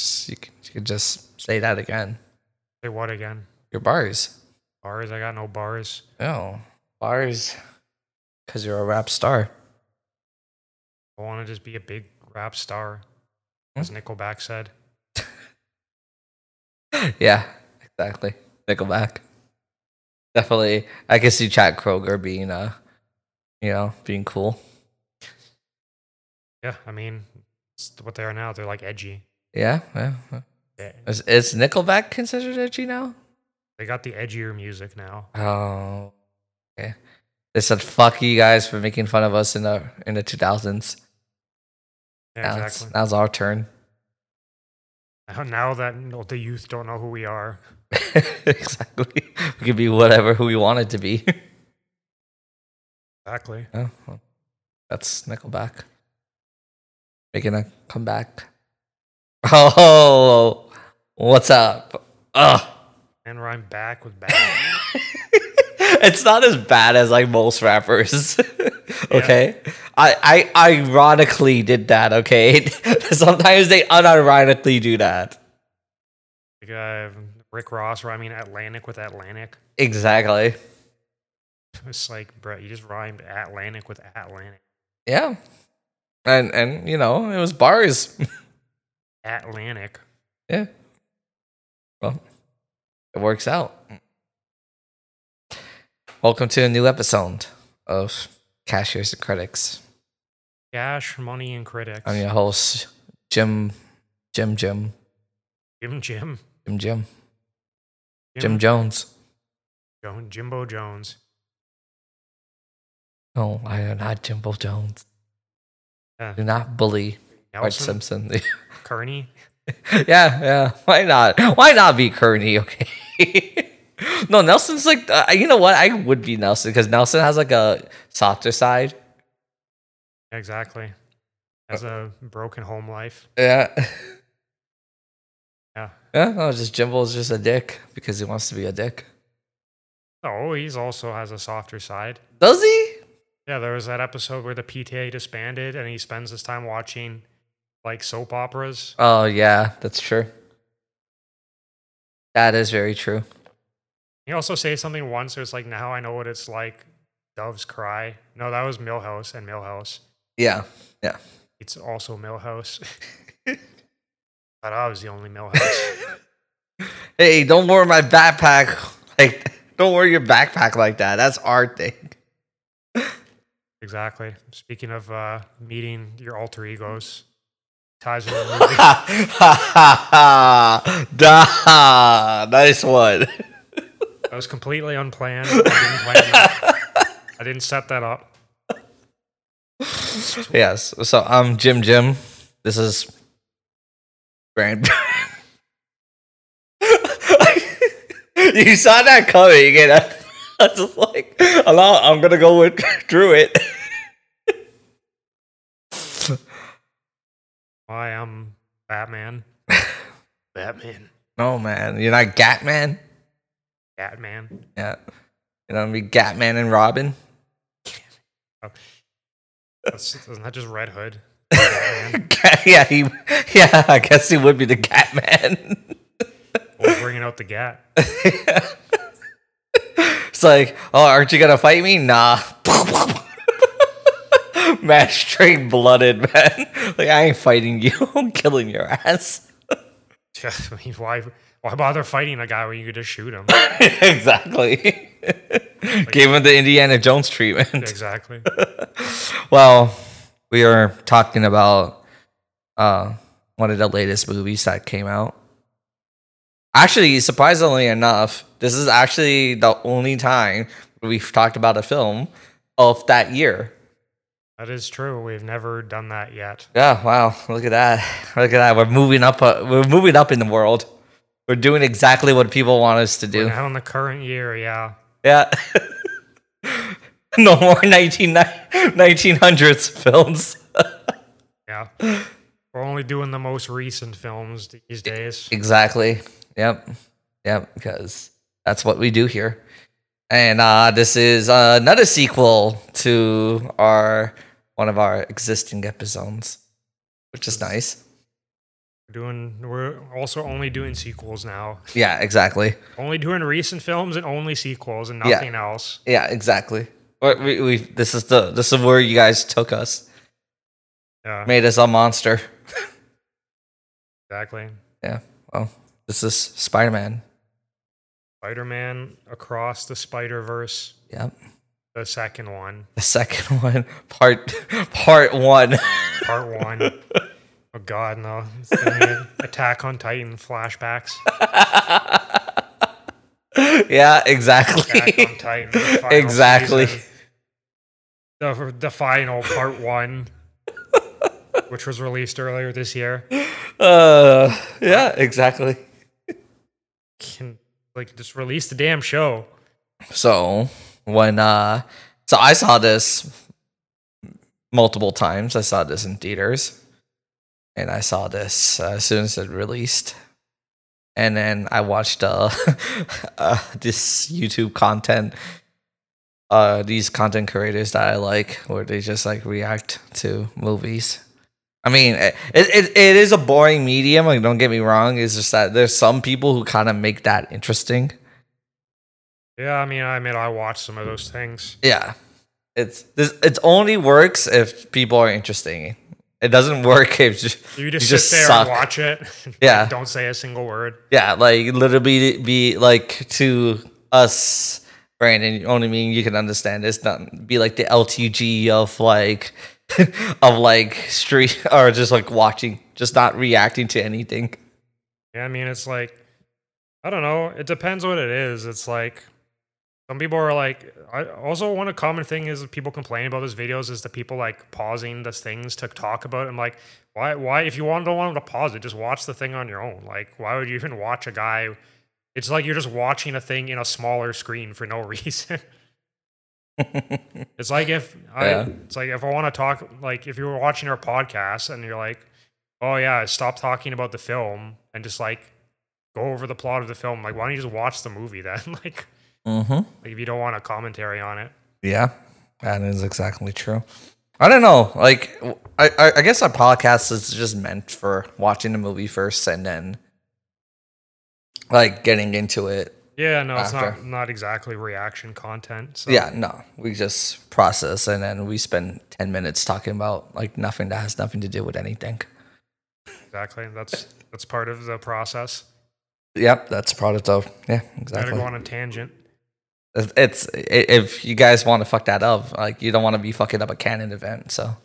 Just, you, could, you could just say that again. Say what again? Your bars. Bars? I got no bars. Oh, bars. Because you're a rap star. I want to just be a big rap star, as Nickelback said. yeah, exactly. Nickelback. Definitely. I can see Chad Kroeger being, uh, you know, being cool. Yeah, I mean, it's what they are now. They're like edgy. Yeah, yeah. yeah. Is, is Nickelback considered edgy now? they got the edgier music now. Oh, okay. They said fuck you guys for making fun of us in the in the two thousands. Yeah, now it's exactly. now's our turn. Now that the youth don't know who we are. exactly. We could be whatever who we wanted to be. Exactly. oh, well, that's Nickelback making a comeback. Oh, what's up? Ugh. And rhyme back with back. it's not as bad as like most rappers. okay. I, I ironically did that, okay? Sometimes they unironically do that. like, uh, Rick Ross rhyming Atlantic with Atlantic. Exactly. It's like, bro, you just rhymed Atlantic with Atlantic. Yeah. And and you know, it was bars. Atlantic. yeah. Well, it works out. Welcome to a new episode of Cashiers and Critics. Cash, money, and critics. I'm your host, Jim Jim Jim Jim Jim. Jim Jim Jim Jones. Jo- Jimbo Jones. No, I am not Jimbo Jones. Yeah. Do not bully Bart Simpson. Kearney. yeah, yeah. Why not? Why not be Kearney? Okay. no, Nelson's like, uh, you know what? I would be Nelson because Nelson has like a softer side. Exactly. Has a broken home life. Yeah. Yeah. Yeah. No, just Jimbo's just a dick because he wants to be a dick. Oh, he's also has a softer side. Does he? Yeah, there was that episode where the PTA disbanded and he spends his time watching like soap operas. Oh yeah, that's true. That is very true. You also say something once it's like, now I know what it's like. Doves cry. No, that was Milhouse and Milhouse. Yeah. Yeah. It's also Milhouse. Thought I was the only Milhouse. Hey, don't wear my backpack like. Don't wear your backpack like that. That's our thing. exactly. Speaking of uh, meeting your alter egos, ties in the movie. ha ha ha da nice one That was completely unplanned. I didn't. I didn't set that up. yes so i'm jim jim this is brand you saw that coming and I, I was just like allow i'm gonna go with through it Why I'm Batman. Batman. no man you're not gatman Batman. yeah you know be gatman and robin oh, That's, isn't that just Red Hood? Yeah he yeah i guess he would be the gatman Or bringing out the Gat. It's like, oh, aren't you gonna fight me? Nah. man, straight blooded, man. Like I ain't fighting you. I'm killing your ass. Yeah, I mean, why, why bother fighting a guy when you could just shoot him? exactly. Gave him the Indiana Jones treatment. exactly. Well, we are talking about uh one of the latest movies that came out. Actually, surprisingly enough, this is actually the only time we've talked about a film of that year. That is true. We've never done that yet. Yeah, wow. Look at that. Look at that. We're moving up uh, we're moving up in the world. We're doing exactly what people want us to do. We're now in the current year, yeah. Yeah. no more 19, 1900s films. Yeah. We're only doing the most recent films these days. Exactly. Yep. Yep. Because that's what we do here. And uh, this is uh, another sequel to our one of our existing episodes, which is nice. We're doing we're also only doing sequels now. Yeah, exactly. Only doing recent films and only sequels and Yeah. nothing else. Yeah, exactly. We, we, this is the this is where you guys took us, Yeah, made us a monster. exactly. Yeah. Well, this is Spider Man. Spider-Man Across the Spider-Verse, Yep. The second one, The second one, part part one. part one. oh God, no! It's gonna be Attack on Titan flashbacks. yeah, exactly. Attack on Titan. the Exactly. season. The the final part one, which was released earlier this year. Uh, yeah, exactly. Can like just release the damn show. So when uh, so I saw this multiple times. I saw this in theaters, and I saw this uh, as soon as it released. And then I watched uh, uh this YouTube content, uh these content creators that I like, where they just like react to movies. I mean, it, it, it is a boring medium. Like, don't get me wrong. It's just that there's some people who kind of make that interesting. Yeah, I mean, I admit I watched some of those things. Yeah, it's this. It only works if people are interesting. It doesn't work if just You just You sit there suck. and watch it. Yeah. Don't say a single word. yeah, like literally be like to us, Brandon. You only mean you can understand this. Not be like the LTG of like of like street or just like watching, just not reacting to anything. Yeah, I mean, it's like, I don't know. It depends what it is. It's like, some people are like, I also one a common thing is people complain about those videos is the people like pausing the things to talk about. it. I'm like, why? Why? If you want don't want them to pause it, just watch the thing on your own. Like, why would you even watch a guy? It's like you're just watching a thing in a smaller screen for no reason. It's like if I, Yeah. it's like if I want to talk, like if you were watching our podcast and you're like, oh yeah, stop talking about the film and just like go over the plot of the film. Like, why don't you just watch the movie then? like, mm-hmm. like if you don't want a commentary on it. Yeah, that is exactly true. I don't know. Like, I, I, I guess our podcast is just meant for watching the movie first and then, like, getting into it. Yeah, no, it's not not exactly reaction content. So Yeah, no, we just process and then we spend 10 minutes talking about, like, nothing that has nothing to do with anything. exactly. That's that's part of the process. Yep, that's product of, yeah, Gotta exactly. go on a tangent. It's, if you guys want to fuck that up, like, you don't want to be fucking up a canon event, so.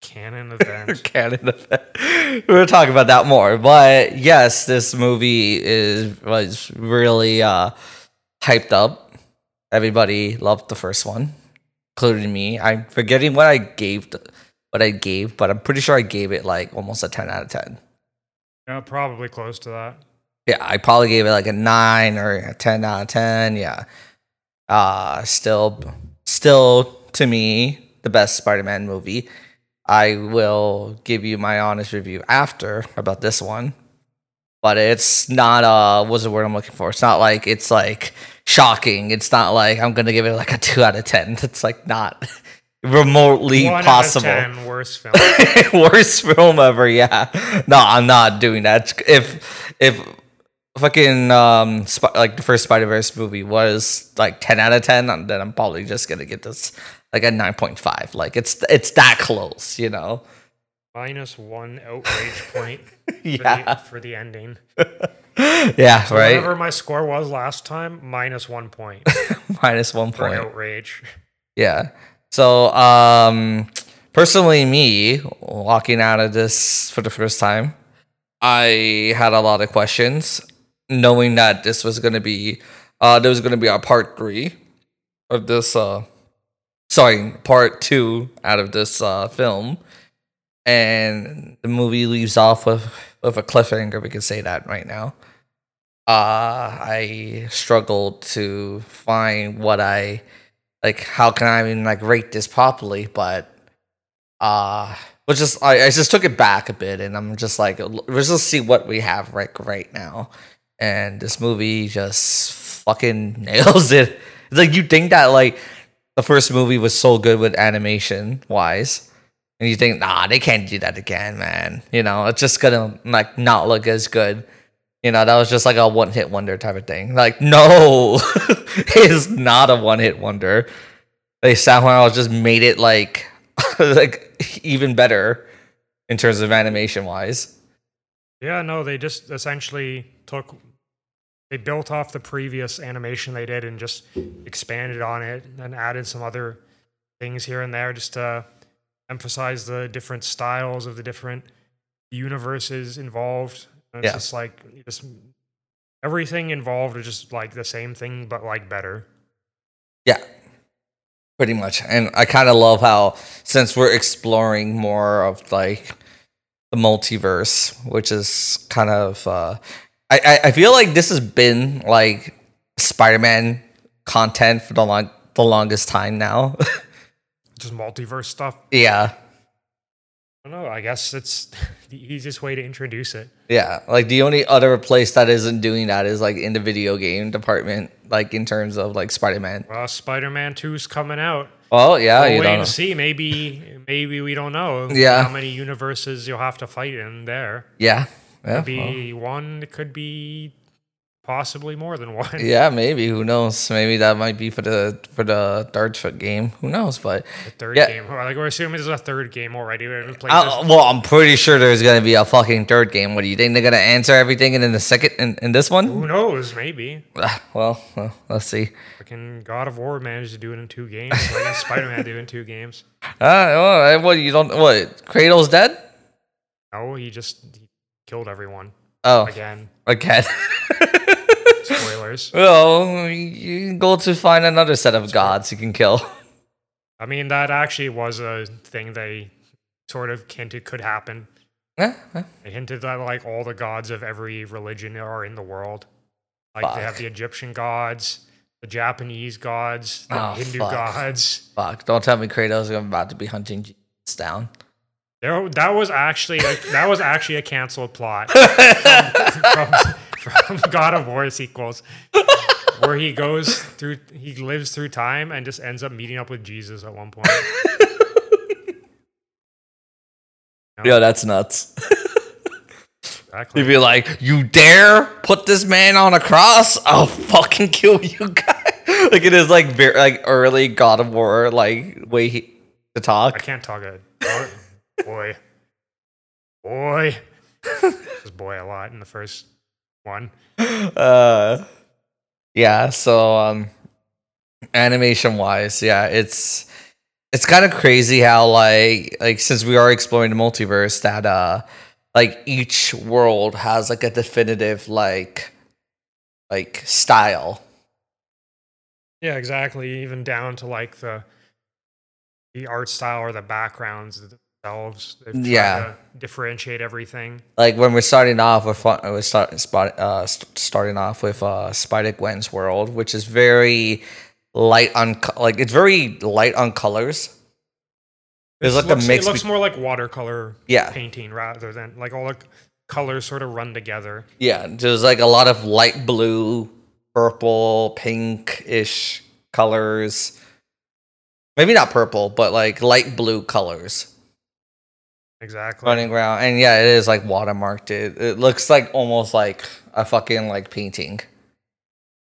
Canon event. canon event. We'll talk about that more. But yes, this movie is was really uh hyped up. Everybody loved the first one, including me. I'm forgetting what I gave the, what I gave, but I'm pretty sure I gave it like almost a 10 out of 10. yeah, probably close to that. Yeah, I probably gave it like a 9 or a 10 out of 10. Yeah. Uh still still to me the best Spider-Man movie. I will give you my honest review after about this one. But it's not uh what's the word I'm looking for? It's not like it's like shocking. It's not like I'm gonna give it like a two out of ten. It's like not remotely One possible. out of ten worst film. Worst film ever, yeah. No, I'm not doing that. If if fucking um Sp- like the first Spider Verse movie was like ten out of ten, and then I'm probably just gonna get this like a nine point five. Like it's it's that close, you know. Minus one outrage point for, Yeah, the, for the ending. yeah, So right. Whatever my score was last time, minus one point. Minus one for point. outrage. Yeah. So, um, personally, me walking out of this for the first time, I had a lot of questions, knowing that this was going to be, uh, there was going to be a part three of this, uh, sorry, part two out of this uh, film, and the movie leaves off with with a cliffhanger. We can say that right now. Uh, I struggled to find what I like how can I even like rate this properly? But uh but just I, I just took it back a bit and I'm just like let's just see what we have right right now. And this movie just fucking nails it. It's like you think that like the first movie was so good with animation wise. and you think, nah, they can't do that again, man. You know, it's just gonna like not look as good. You know, that was just like a one hit wonder type of thing. Like, no, it's not a one hit wonder. They somehow just made it like like even better in terms of animation wise. Yeah, no, they just essentially took they built off the previous animation they did and just expanded on it and added some other things here and there just to emphasize the different styles of the different universes involved. And it's Yeah. just like just everything involved is just like the same thing but like better. Yeah, pretty much. And I kind of love how since we're exploring more of like the multiverse, which is kind of uh, I, I I feel like this has been like Spider-Man content for the long the longest time now. Just multiverse stuff. yeah. I don't know. I guess it's the easiest way to introduce it. Yeah, like the only other place that isn't doing that is like in the video game department, like in terms of like Spider-Man. Well, Spider-Man 2's coming out. Well, yeah, We'll you wait don't and know. see. Maybe, maybe we don't know. Yeah. how many universes you'll have to fight in there. Yeah, yeah, Could be one. It could be possibly more than one. yeah, maybe. Who knows? Maybe that might be for the for the third foot game. Who knows? But The third Yeah. game. Like we're assuming there's a third game already. We haven't played well, I'm pretty sure there's gonna be a fucking third game. What do you think they're gonna answer everything in the second in, in this one? Who knows? Maybe. Ah, Well, well, let's see. Fucking God of War managed to do it in two games. Why can't Spider-Man do it in two games? Uh, well, what you don't what? Kratos dead? No, he just he killed everyone Oh, again. again. Spoilers. well, you go to find another set of gods you can kill. I mean, that actually was a thing they sort of hinted could happen. Yeah, yeah. They hinted that like all the gods of every religion are in the world. Like they have the Egyptian gods, the Japanese gods, the Oh, Hindu fuck. gods. Fuck! Don't tell me Kratos is about to be hunting Jesus down. There, that was actually a, that was actually a canceled plot from, from, from God of War sequels, where he goes through, he lives through time and just ends up meeting up with Jesus at one point. Yeah, that's nuts. Exactly. He'd be like, "You dare put this man on a cross? I'll fucking kill you guys!" like it is like very like early God of War like way he, to talk. I can't talk it. Boy, boy. Says boy a lot in the first one. Uh, yeah. So um, animation wise, yeah, it's it's kind of crazy how like like since we are exploring the multiverse that uh like each world has like a definitive like like style Yeah, exactly. Even down to like the the art style or the backgrounds themselves. They've Yeah. differentiate everything. like when we're starting off with fun- we start spot, uh st- starting off with uh Spider Gwen's world, which is very light on co- like it's very light on colors. There's It like a looks, mix It looks be- more like watercolor Yeah. painting rather than like all the colors sort of run together. Yeah, there's like a lot of light blue, purple, pink-ish colors. Maybe not purple, but like light blue colors Exactly. running around. And yeah, it is like watermarked. It, it looks like almost like a fucking like painting.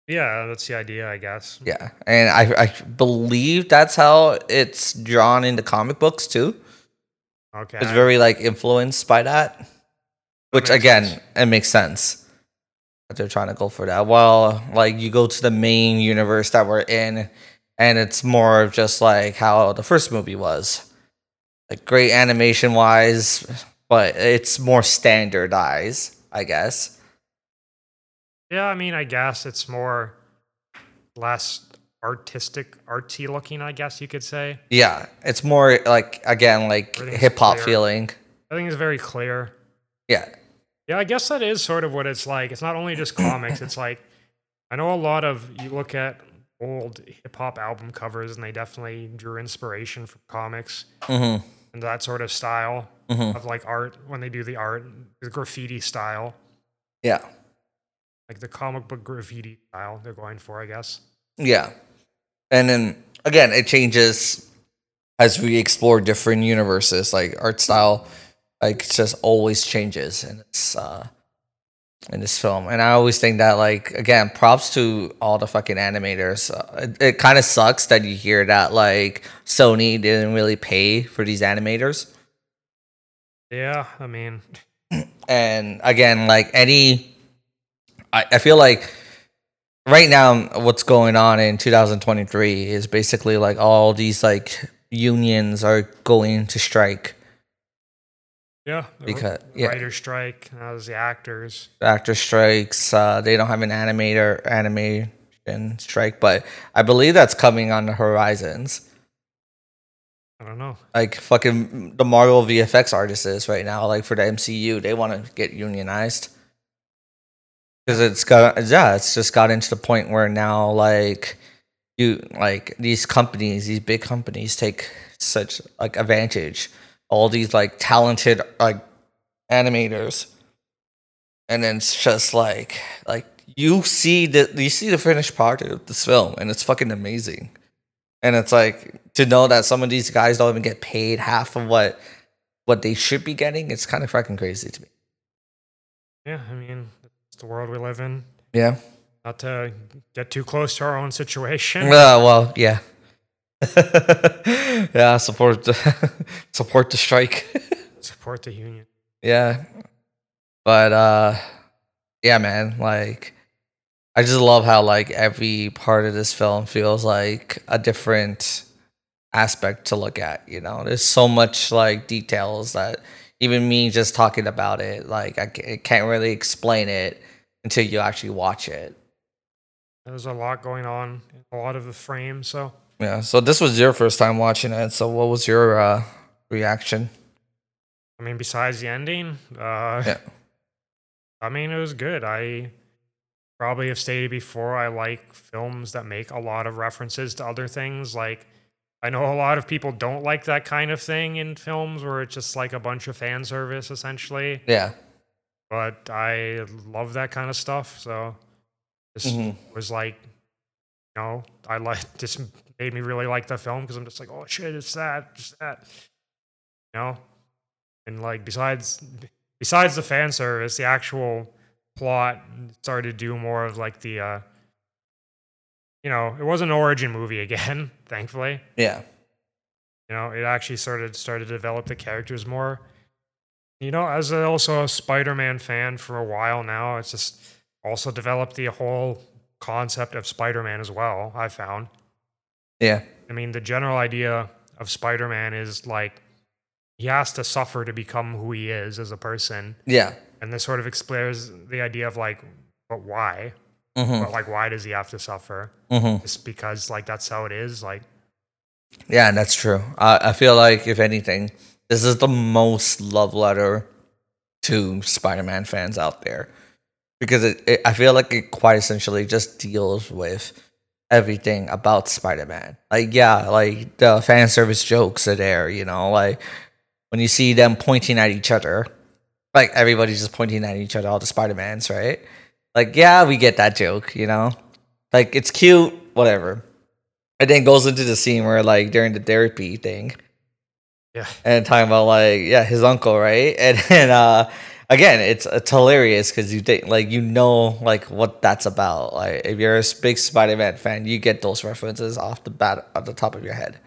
Yeah, that's the idea, I guess. Yeah, and I I believe that's how it's drawn in the comic books too. Okay. It's very like influenced by that, which again sense. it makes sense that they're trying to go for that. Well, like you go to the main universe that we're in, and it's more of just like how the first movie was, like great animation wise, but it's more standardized, I guess. Yeah, I mean, I guess it's more less artistic, artsy looking, I guess you could say. Yeah, it's more like again like hip hop feeling. I think it's very clear. Yeah, Yeah, I guess that is sort of what it's like. It's not only just comics, it's like I know a lot of you look at old hip hop album covers and they definitely drew inspiration from comics hmm and that sort of style hmm of like art when they do the art, the graffiti style, yeah, like the comic book graffiti style they're going for, I guess. yeah. And then again, it changes as we explore different universes, like art style, like just always changes, and it's uh in this film. And I always think that, like, again, props to all the fucking animators. Uh, it it kind of sucks that you hear that, like, Sony didn't really pay for these animators. Yeah, I mean, And again, like, any, I, I feel like right now, what's going on in 2023 is basically like all these, like, unions are going to strike. Yeah, Because- yeah. writer strike, as the actors. actor strikes. Uh, they don't have an animator animation strike, but I believe that's coming on the horizons. I don't know. Like fucking the Marvel VFX artists is right now. Like for the MCU, they want to get unionized because it's got yeah, it's just got into the point where now like you like these companies, these big companies take such like advantage. All these like talented like animators. And then it's just like like you see the you see the finished product of this film and it's fucking amazing. And it's like to know that some of these guys don't even get paid half of what what they should be getting it's kind of fucking crazy to me. Yeah, I mean, it's the world we live in. yeah. Not to get too close to our own situation. uh, well yeah yeah support the, support the strike Support the union. Yeah. But uh yeah, man, like I just love how like every part of this film feels like a different aspect to look at, you know. There's so much like details that even me just talking about it, like I can't really explain it until you actually watch it. There's a lot going on a lot of the frames, so Yeah. So this was your first time watching it. So what was your uh reaction? I mean, besides the ending, uh, Yeah. I mean, it was good. I probably have stated before, I like films that make a lot of references to other things. Like, I know a lot of people don't like that kind of thing in films where it's just like a bunch of fan service, essentially. Yeah. But I love that kind of stuff. So this Mhm. was like, you know, I like this made me really like the film because I'm just like, oh shit, it's that, just that, you know. And like besides besides the fan service, the actual plot started to do more of like the, uh you know, it was an origin movie again, thankfully. Yeah. You know, it actually started started to develop the characters more. You know, as a, also a Spider-Man fan for a while now, it's just also developed the whole concept of Spider-Man as well. I found. Yeah. I mean, the general idea of Spider-Man is like he has to suffer to become who he is as a person, Yeah. and this sort of explores the idea of like, but why? Mhm. But like, why does he have to suffer? Mhm. Just because like that's how it is. Like, Yeah, that's true. I I feel like if anything, this is the most love letter to Spider-Man fans out there because it, it I feel like it quite essentially just deals with everything about Spider-Man. Like yeah, like the fan service jokes are there, you know, like when you see them pointing at each other, like everybody's just pointing at each other, all the Spider-Mans, right? Like yeah, we get that joke, you know? Like it's cute, whatever. And then goes into the scene where like during the therapy thing yeah, and talking about like yeah his uncle right and then uh again it's it's hilarious because you think like you know like what that's about. Like if you're a big spider-man fan you get those references off the bat at the top of your head.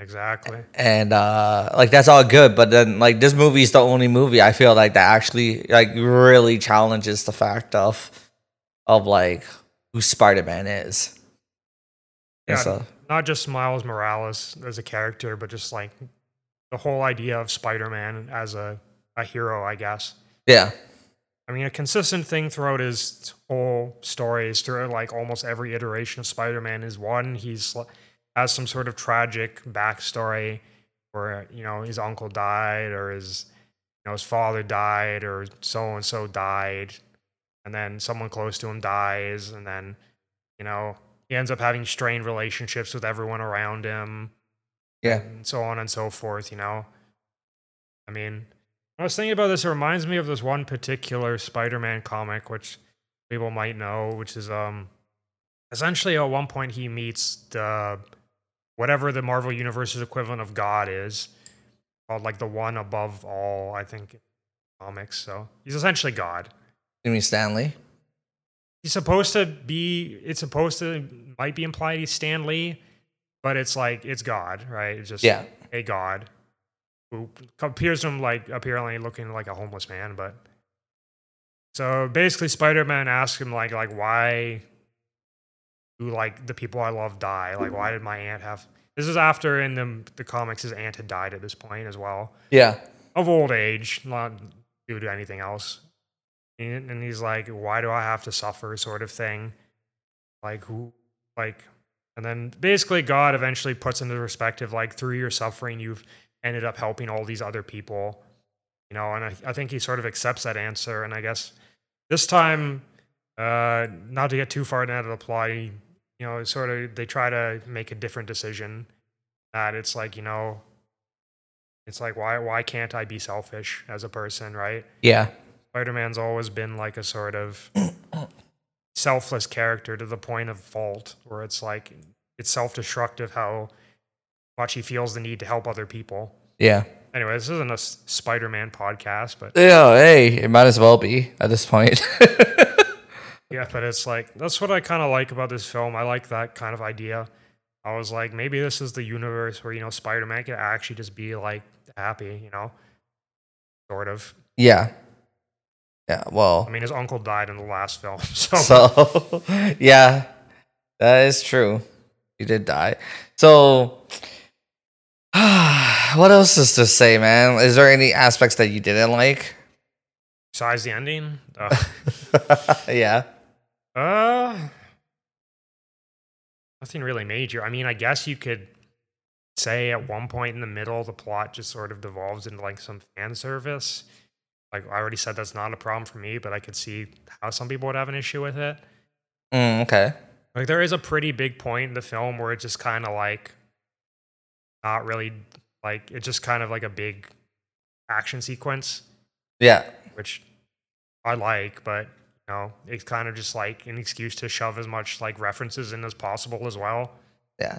Exactly. and uh like that's all good but then like this movie is the only movie i feel like that actually like really challenges the fact of of like who spider-man is. Yeah, so- not just Miles Morales as a character, but just like the whole idea of Spider-Man as a, a hero, I guess. yeah I mean, a consistent thing throughout his whole story is throughout like almost every iteration of Spider-Man is one, he's has some sort of tragic backstory where, you know, his uncle died or his, you know, his father died or so and so died. And then someone close to him dies. And then, you know, he ends up having strained relationships with everyone around him yeah and so on and so forth, you know. I mean, I was thinking about this, it reminds me of this one particular Spider-Man comic, which people might know, which is um essentially at one point he meets the whatever the Marvel Universe's equivalent of God is, called like the one above all, I think, comics. So he's essentially God. You mean Stan Lee? He's supposed to be. It's supposed to might be implied he's Stan Lee, but it's like it's God, right? It's just Yeah. a God who appears to him like apparently looking like a homeless man, but so basically Spider-Man asks him like like why do like the people I love die? Like why did my aunt have this is after in the the comics his aunt had died at this point as well. Yeah. Of old age, not due to anything else. And, and he's like, Why do I have to suffer? sort of thing. Like who like and then basically God eventually puts into perspective like through your suffering you've ended up helping all these other people. You know, and I, I think he sort of accepts that answer. And I guess this time, uh, not to get too far into the plot, you know, sort of they try to make a different decision. That it's like, you know, it's like why why can't I be selfish as a person, right? Yeah. Spider-Man's always been like a sort of selfless character to the point of fault, where it's like it's self-destructive how much he feels the need to help other people. Yeah. Anyway, this isn't a Spider-Man podcast, but Yeah. Hey, it might as well be at this point. yeah, but it's like that's what I kind of like about this film. I like that kind of idea. I was like, maybe this is the universe where you know Spider-Man can actually just be like happy, you know, sort of. yeah. Yeah. Well. I mean, his uncle died in the last film, so, So, yeah, that is true. He did die. So, what else is to say, man? Is there any aspects that you didn't like? besides the ending, uh, yeah. Uh, nothing really major. I mean, I guess you could say at one point in the middle, the plot just sort of devolves into like some fan service. Like I already said, that's not a problem for me, but I could see how some people would have an issue with it. Mm, okay. Like there is a pretty big point in the film where it's just kind of like not really like it's just kind of like a big action sequence Yeah. which I like, but you know, it's kind of just like an excuse to shove as much like references in as possible as well. Yeah.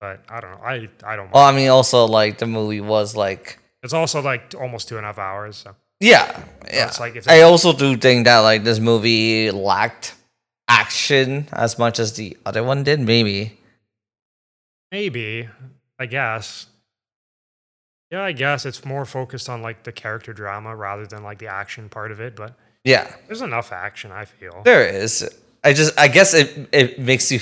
But I don't know. I I don't. Well, mind. I mean, also like the movie was like, It's also like almost two and a half hours. So, yeah, so yeah. it's like if I also do think that like this movie lacked action as much as the other one did. Maybe. maybe I guess. Yeah, I guess it's more focused on like the character drama rather than like the action part of it. But Yeah. there's enough action. I feel. There is. I just I guess it it makes you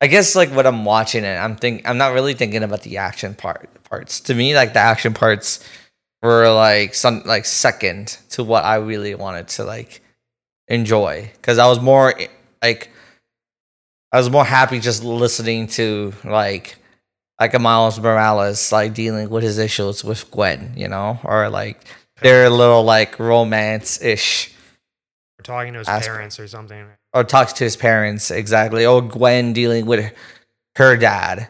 I guess like what I'm watching it, I'm think I'm not really thinking about the action part parts. To me, like the action parts were like some like second to what I really wanted to like enjoy cuz I was more like I was more happy just listening to like like a Miles Morales like dealing with his issues with Gwen, you know, or like their little like romance ish We're talking to his Aspect. parents or something. or talks to his parents exactly or gwen dealing with her dad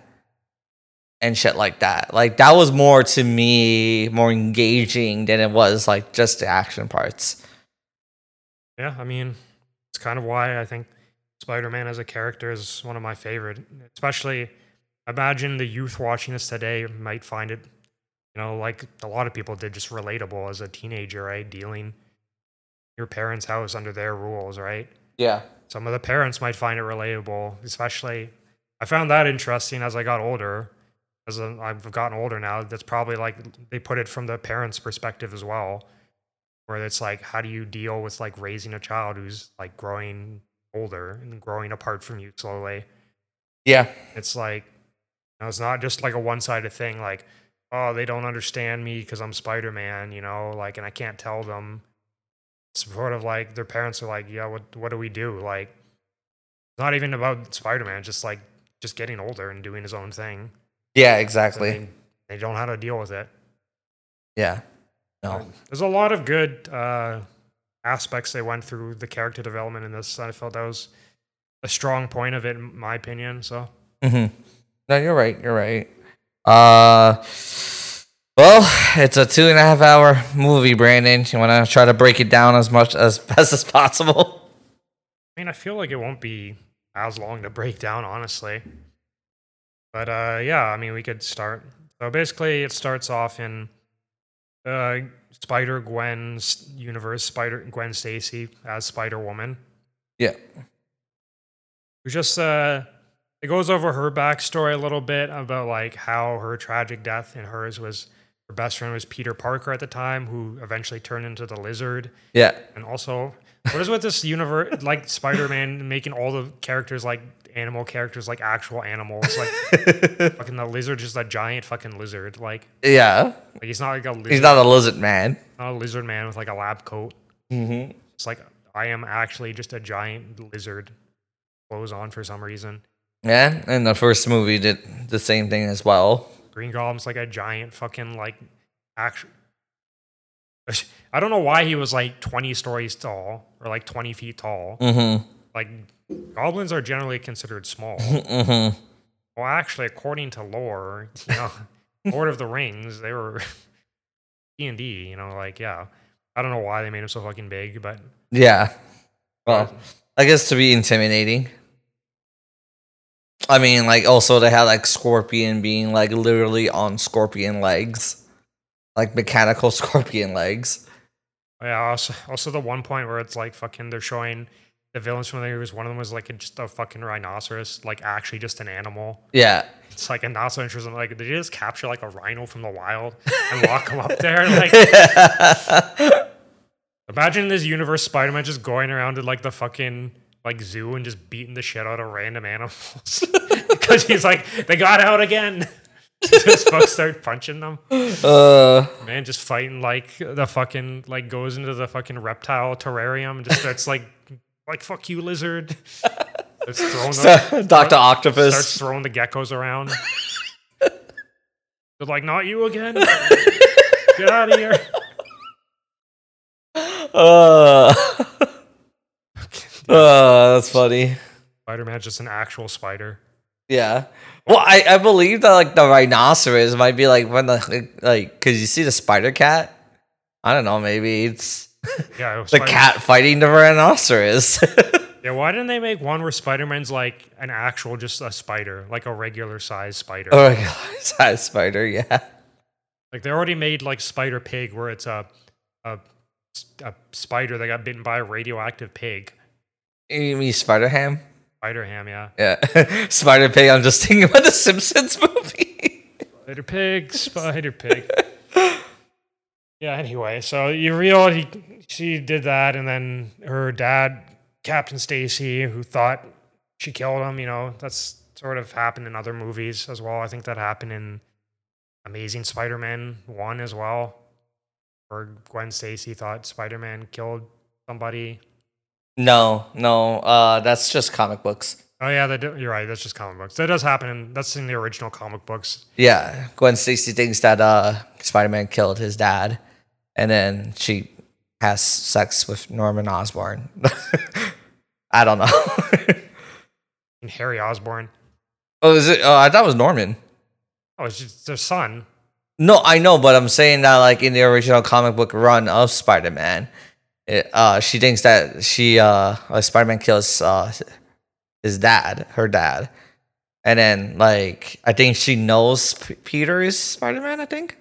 and shit like that like that was more to me more engaging than it was like just the action parts Yeah, I mean, it's kind of why I think Spider-Man as a character is one of my favorite. Especially, imagine the youth watching this today might find it, you know, like a lot of people did, just relatable as a teenager, right? Dealing your parents' house under their rules, right? yeah Some of the parents might find it relatable, especially. I found that interesting as I got older. As I've gotten older now, that's probably like they put it from the parents' perspective as well, where it's like, how do you deal with like raising a child who's like growing older and growing apart from you slowly? yeah It's like, know, it's not just like a one sided thing, like, oh, they don't understand me because I'm Spider Man, you know, like, and I can't tell them. It's sort of like their parents are like, yeah, what, what do we do? Like, it's not even about Spider Man, just like, just getting older and doing his own thing. yeah exactly They, they don't know how to deal with it. yeah no There's a lot of good uh, aspects they went through the character development in this. I felt that was a strong point of it, in my opinion. So, hmm no you're right you're right uh well it's a two and a half hour movie brandon you want to try to break it down as much as best as possible I mean, I feel like it won't be as long to break down, honestly. But uh, yeah, I mean, we could start. So basically, it starts off in uh, Spider Gwen's universe. Spider Gwen Stacy as Spider Woman. Yeah. Who just uh, it goes over her backstory a little bit about like how her tragic death and hers was. Her best friend was Peter Parker at the time, who eventually turned into the Lizard. Yeah. And also, what is with this universe, like Spider Man making all the characters like animal characters, like actual animals? Like, fucking the lizard, just a giant fucking lizard. Like, Yeah. like he's not like a lizard, He's not a lizard man. not a lizard man with like a lab coat. Mm-hmm. It's like, I am actually just a giant lizard. Clothes on for some reason. Yeah. And the first movie did the same thing as well. Green Goblin's like a giant fucking like actual. I don't know why he was like 20 stories tall or like 20 feet tall. Mm-hmm. Like goblins are generally considered small. Mm-hmm. Well, actually, according to lore, you know, Lord of the Rings, they were D and D. You know, like yeah, I don't know why they made him so fucking big, but Yeah. Well, I guess to be intimidating. I mean, like also they had like Scorpion being like literally on Scorpion legs, like mechanical Scorpion legs. yeah. Also, also the one point where it's like fucking, they're showing the villains from the movies. One of them was like a, just a fucking rhinoceros, like actually just an animal. Yeah. It's like a not so interesting. Like, did you just capture like a rhino from the wild and lock him up there? Like, imagine this universe, Spider Man just going around to like the fucking like zoo and just beating the shit out of random animals because he's like, they got out again. just folks start punching them. uh. Man, just fighting like the fucking like goes into the fucking reptile terrarium and just starts like like fuck you lizard. It's throwing the, Doctor Octopus starts throwing the geckos around. They're like, not you again. Get out of here. Uh. Uh. That's funny. Spider Man's just an actual spider. Yeah. Well, I, I believe that like the rhinoceros might be like when the like because you see the spider cat. I don't know. Maybe it's Yeah, it the cat fighting the rhinoceros. Yeah, why didn't they make one where Spider Man's like an actual, just a spider, like a regular size spider? oh my god, it's a spider. Yeah. Like they already made like Spider Pig, where it's a, a a spider that got bitten by a radioactive pig. You mean Spider Ham? Spider Ham, yeah. Yeah. Spider Pig. I'm just thinking about the Simpsons movie. Spider Pig, Spider Pig. yeah. Anyway, so you real he she did that, and then her dad, Captain Stacy, who thought she killed him. You know, that's sort of happened in other movies as well. I think that happened in Amazing Spider-Man one as well, where Gwen Stacy thought Spider-Man killed somebody. No, no. Uh, that's just comic books. Oh yeah, do- you're right. That's just comic books. That does happen. In, that's in the original comic books. Yeah, Gwen Stacy thinks that uh, Spider Man killed his dad, and then she has sex with Norman Osborn. I don't know. And Harry Osborn. oh, is it? Oh, I thought it was Norman. Oh, it's just their son. No, I know, but I'm saying that like in the original comic book run of Spider Uh, she thinks that she uh, Spider Man kills uh, his dad, her dad, and then like I think she knows P- Peter is Spider Man. I think.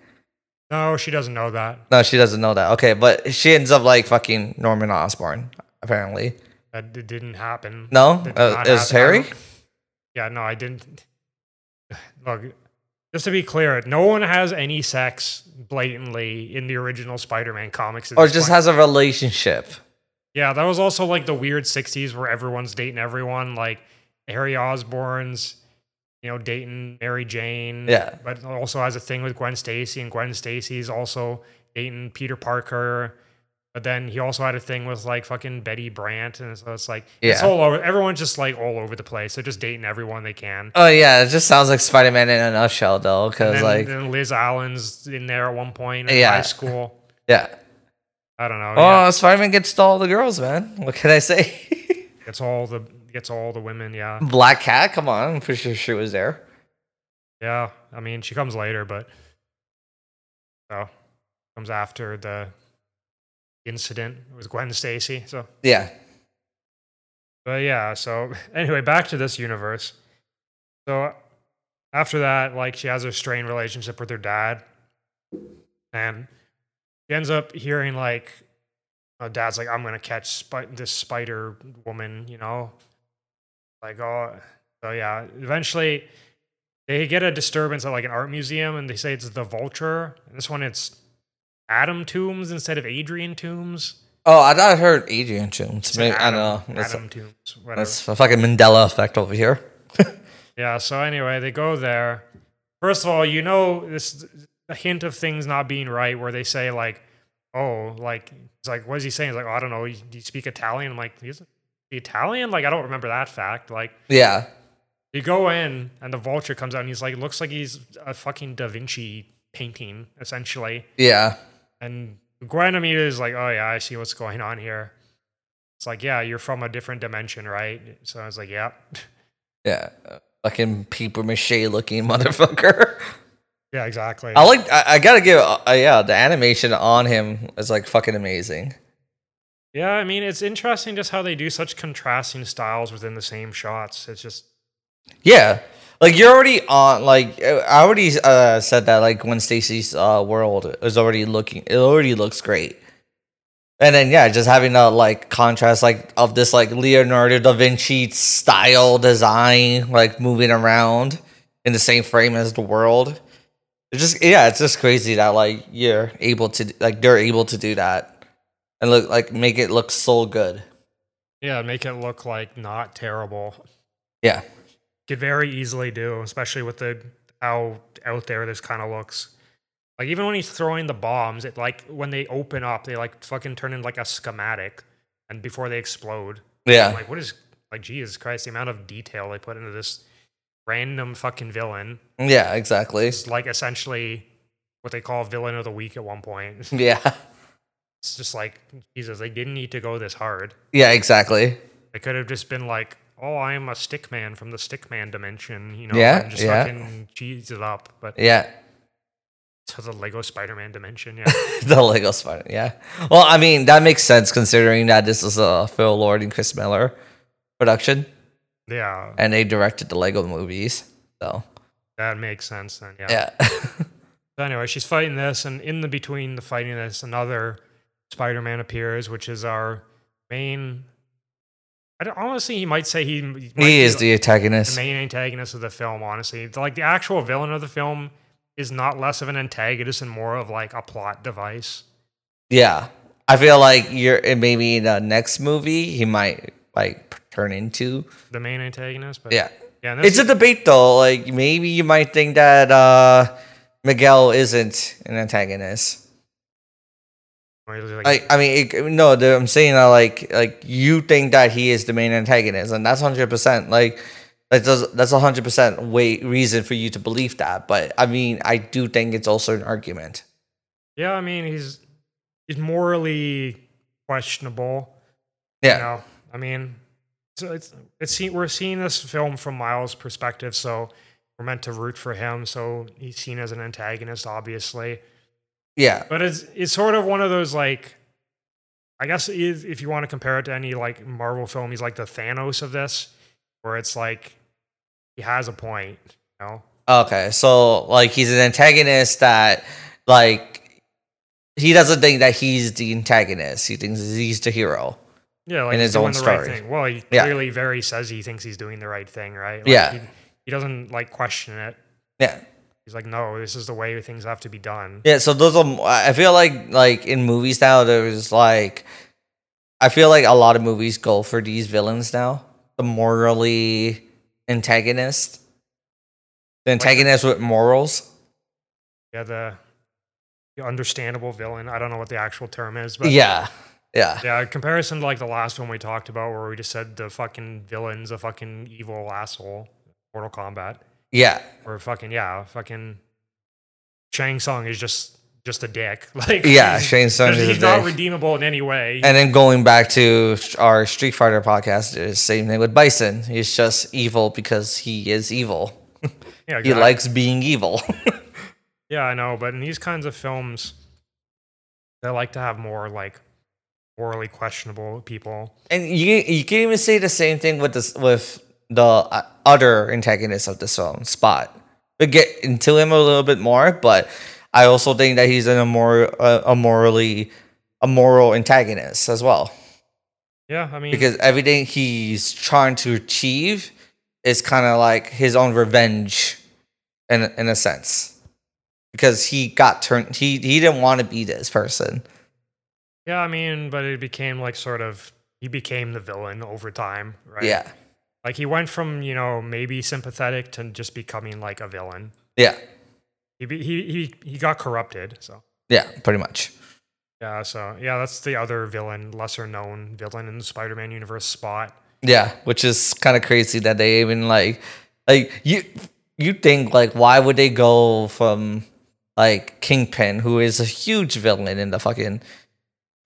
No, she doesn't know that. No, she doesn't know that. Okay, but she ends up like fucking Norman Osborn, apparently. That it didn't happen. No, did uh, is happen. Harry? Yeah, no, I didn't. Look, just to be clear, no one has any sex blatantly in the original Spider-Man comics. Or just point. has a relationship? yeah, that was also like the weird '60s where everyone's dating everyone. Like Harry Osborn's, you know, dating Mary Jane. Yeah. but also has a thing with Gwen Stacy, and Gwen Stacy's also dating Peter Parker. But then he also had a thing with like fucking Betty Brant, and so it's like it's Yeah. all over. Everyone's just like all over the place. They're just dating everyone they can. Oh yeah, it just sounds like Spider Man in a nutshell, though. Because like, then Liz Allen's in there at one point in Yeah. high school. yeah. I don't know. Oh, yeah. Spider Man gets to all the girls, man. What can I say? Gets all the gets all the women. Yeah, Black Cat, come on. I'm pretty sure she was there. yeah. I mean, she comes later, but so comes after the incident with Gwen Stacy. So Yeah. But yeah, so anyway, back to this universe. So after that, like she has a strained relationship with her dad, and she ends up hearing like, her dad's like, "I'm gonna catch spi- this spider woman," you know, like oh, so yeah. Eventually, they get a disturbance at like an art museum, and they say it's the vulture. And this one, it's Adam Tombs instead of Adrian Tombs. Oh, I thought I heard Adrian. It's Maybe, an I don't know. That's, Adam Tombs, whatever. that's a fucking Mandela effect over here. Yeah, so anyway, they go there. First of all, you know this a hint of things not being right where they say like, "Oh, like it's like what is he saying?" He's like, oh, "I don't know. Do you speak Italian?" I'm like, "He's Italian?" Like I don't remember that fact. Like Yeah. you go in and the vulture comes out and he's like, looks like he's a fucking Da Vinci painting essentially. Yeah. And Guanamita is like, "Oh yeah, I see what's going on here." It's like, "Yeah, you're from a different dimension, right?" So I was like, "Yeah." Yeah. Fucking paper mache looking motherfucker. Yeah, exactly. I like. I, I gotta give. Uh, yeah, the animation on him is like fucking amazing. Yeah, I mean, it's interesting just how they do such contrasting styles within the same shots. It's just, Yeah, like you're already on. Like I already uh, said that. Like when Stacy's uh, world is already looking. It already looks great. And then yeah, just having a like contrast like of this like Leonardo da Vinci style design, like moving around in the same frame as the world. It's just yeah, it's just crazy that like you're able to like they're able to do that and look like make it look so good. yeah, make it look like not terrible. Yeah. Could very easily do, especially with the how out there this kind of looks. Like even when he's throwing the bombs, it like when they open up, they like fucking turn into like a schematic, and before they explode, I'm Yeah. like what is like Jesus Christ, the amount of detail they put into this random fucking villain. Yeah, exactly. It's like essentially what they call villain of the week at one point. Yeah. It's just like Jesus, they didn't need to go this hard. Yeah, exactly. They could have just been like, "Oh, I'm a stickman from the stickman dimension," you know, Yeah, and just yeah. fucking cheese it up. But Yeah. to the Lego Spider-Man dimension, yeah, the Lego Spider. Yeah. Well, I mean, that makes sense considering that this is a Phil Lord and Chris Miller production, yeah, and they directed the Lego movies. So that makes sense. Then, yeah. yeah, So anyway, she's fighting this, and in the between the fighting this, another Spider-Man appears, which is our main. I don't, honestly, he might say he, he might he is the- the the main antagonist of the film, honestly. Like the actual villain of the film is not less of an antagonist and more of like a plot device. Yeah, I feel like you're maybe in the next movie he might like turn into. The main antagonist, but Yeah, yeah. It's a debate though. Like maybe you might think that uh Miguel isn't an antagonist. Like, Like I mean, it, no, the, I'm saying that like like you think that he is the main antagonist, and that's hundred percent like that does that's a hundred percent way reason for you to believe that. But I mean, I do think it's also an argument. yeah, I mean he's he's morally questionable. Yeah, You know, I mean, so it's it's we're seeing this film from Miles' perspective, so we're meant to root for him. So he's seen as an antagonist, obviously. Yeah, But it's it's sort of one of those like, I guess if, if you want to compare it to any like Marvel film, he's like the Thanos of this, where it's like he has a point, you know. okay. So like he's an antagonist that like he doesn't think that he's the antagonist. He thinks he's the hero. Yeah, like in he's his doing own the story. right thing. Well, he Yeah. clearly very says he thinks he's doing the right thing, right? Like, Yeah. He, he doesn't like question it. Yeah. He's like, no, this is the way things have to be done. Yeah, so those are. I feel like like in movies now, there's like, I feel like a lot of movies go for these villains now, the morally antagonist, the antagonist with morals. Yeah, the, the understandable villain. I don't know what the actual term is, but Yeah, yeah, yeah. Comparison to like the last one we talked about, where we just said the fucking villain's a fucking evil asshole. Mortal Kombat, yeah, or fucking yeah, fucking Shang Tsung is just just a dick. Like yeah. Stone he's, is a he's not dick. redeemable in any way. And then going back to our Street Fighter podcast, it's the same thing with Bison. He's just evil because he is evil. yeah, He likes being evil. Yeah, I know, but in these kinds of films, they like to have more like morally questionable people. And you you can even say the same thing with this with the uh, other antagonist of this film, Spot. we'll get into him a little bit more, but I also think that he's an immoral, uh, a morally, a moral antagonist as well. Yeah, I mean, Because everything he's trying to achieve is kind of like his own revenge, in in a sense, because he got turned. He he didn't want to be this person. yeah, I mean, but it became like sort of he became the villain over time, right? Yeah, Like he went from you know maybe sympathetic to just becoming like a villain. yeah, He be, he he he got corrupted. So yeah. Pretty much. yeah, so yeah, that's the other villain, lesser known villain in the Spider-Man universe. Spot. Yeah, which is kind of crazy that they even like like you you think like why would they go from like Kingpin, who is a huge villain in the fucking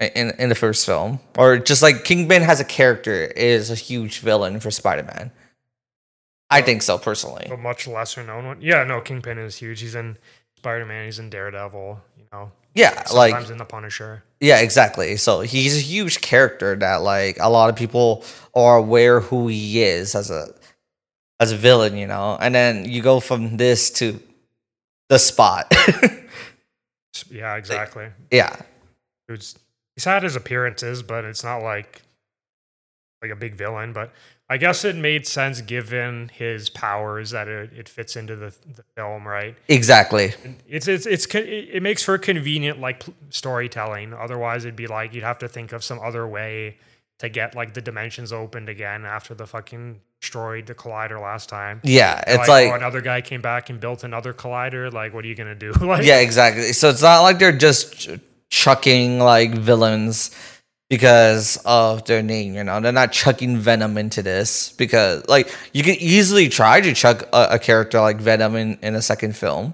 in in the first film, or just like Kingpin has a character is a huge villain for Spider Man. I think so personally. a much lesser known one. Yeah, no, Kingpin is huge. He's in Spider Man. He's in Daredevil. You know, Yeah, sometimes like in the Punisher. yeah, exactly. So he's a huge character that like a lot of people are aware who he is as a as a villain, you know. And then you go from this to the spot. Yeah, exactly. yeah. Who's he's had his appearances, but it's not like like a big villain. But I guess it made sense given his powers that it, it fits into the, the film, right? Exactly. It's it's it's it makes for convenient like storytelling. Otherwise, it'd be like you'd have to think of some other way to get like the dimensions opened again after the fucking destroyed the collider last time. Yeah, it's like, oh, like, oh, another guy came back and built another collider. Like, what are you gonna do? like, yeah, exactly. So it's not like they're just chucking like villains because of their name, you know. They're not chucking Venom into this because like you could easily try to chuck a, a character like Venom in, in a second film.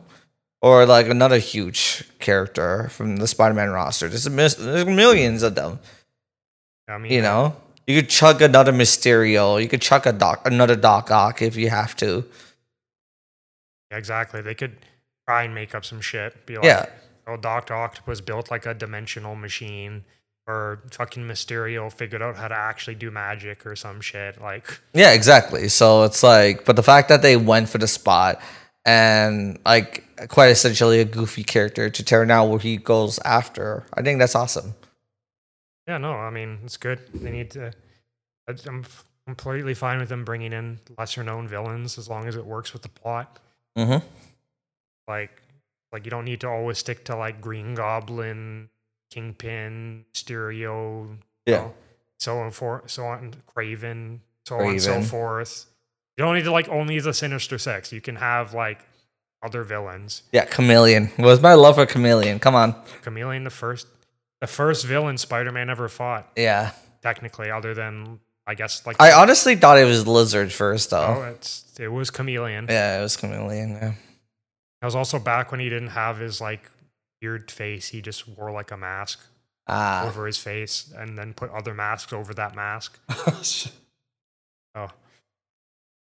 Or like another huge character from the Spider-Man roster. There's, a mis- there's millions of them. I mean, You know, you could chuck another Mysterio. You could chuck a doc, another Doc Ock if you have to. Yeah, exactly. They could try and make up some shit. Be like, Yeah. Oh, Doctor Octopus built like a dimensional machine, or fucking Mysterio figured out how to actually do magic or some shit. Like, Yeah, exactly. So it's like, but the fact that they went for the spot and like quite essentially a goofy character to tear down where he goes after, I think that's awesome. yeah, no, I mean, it's good. They need to. I'm completely fine with them bringing in lesser known villains as long as it works with the plot. Mm-hmm. Like, like you don't need to always stick to like Green Goblin, Kingpin, you Yeah. know, so on for so on Kraven, so on and so forth. You don't need to like only the Sinister Six. You can have like other villains. Yeah, Chameleon. Was my love for Chameleon. Come on. Chameleon, the first, the first villain Spider-Man ever fought, Yeah. technically, other than I guess like I honestly thought it was Lizard first oh, though. it's it was Chameleon. Yeah, it was Chameleon. Yeah. That was also back when he didn't have his like weird face. He just wore like a mask Ah. over his face, and then put other masks over that mask. Oh.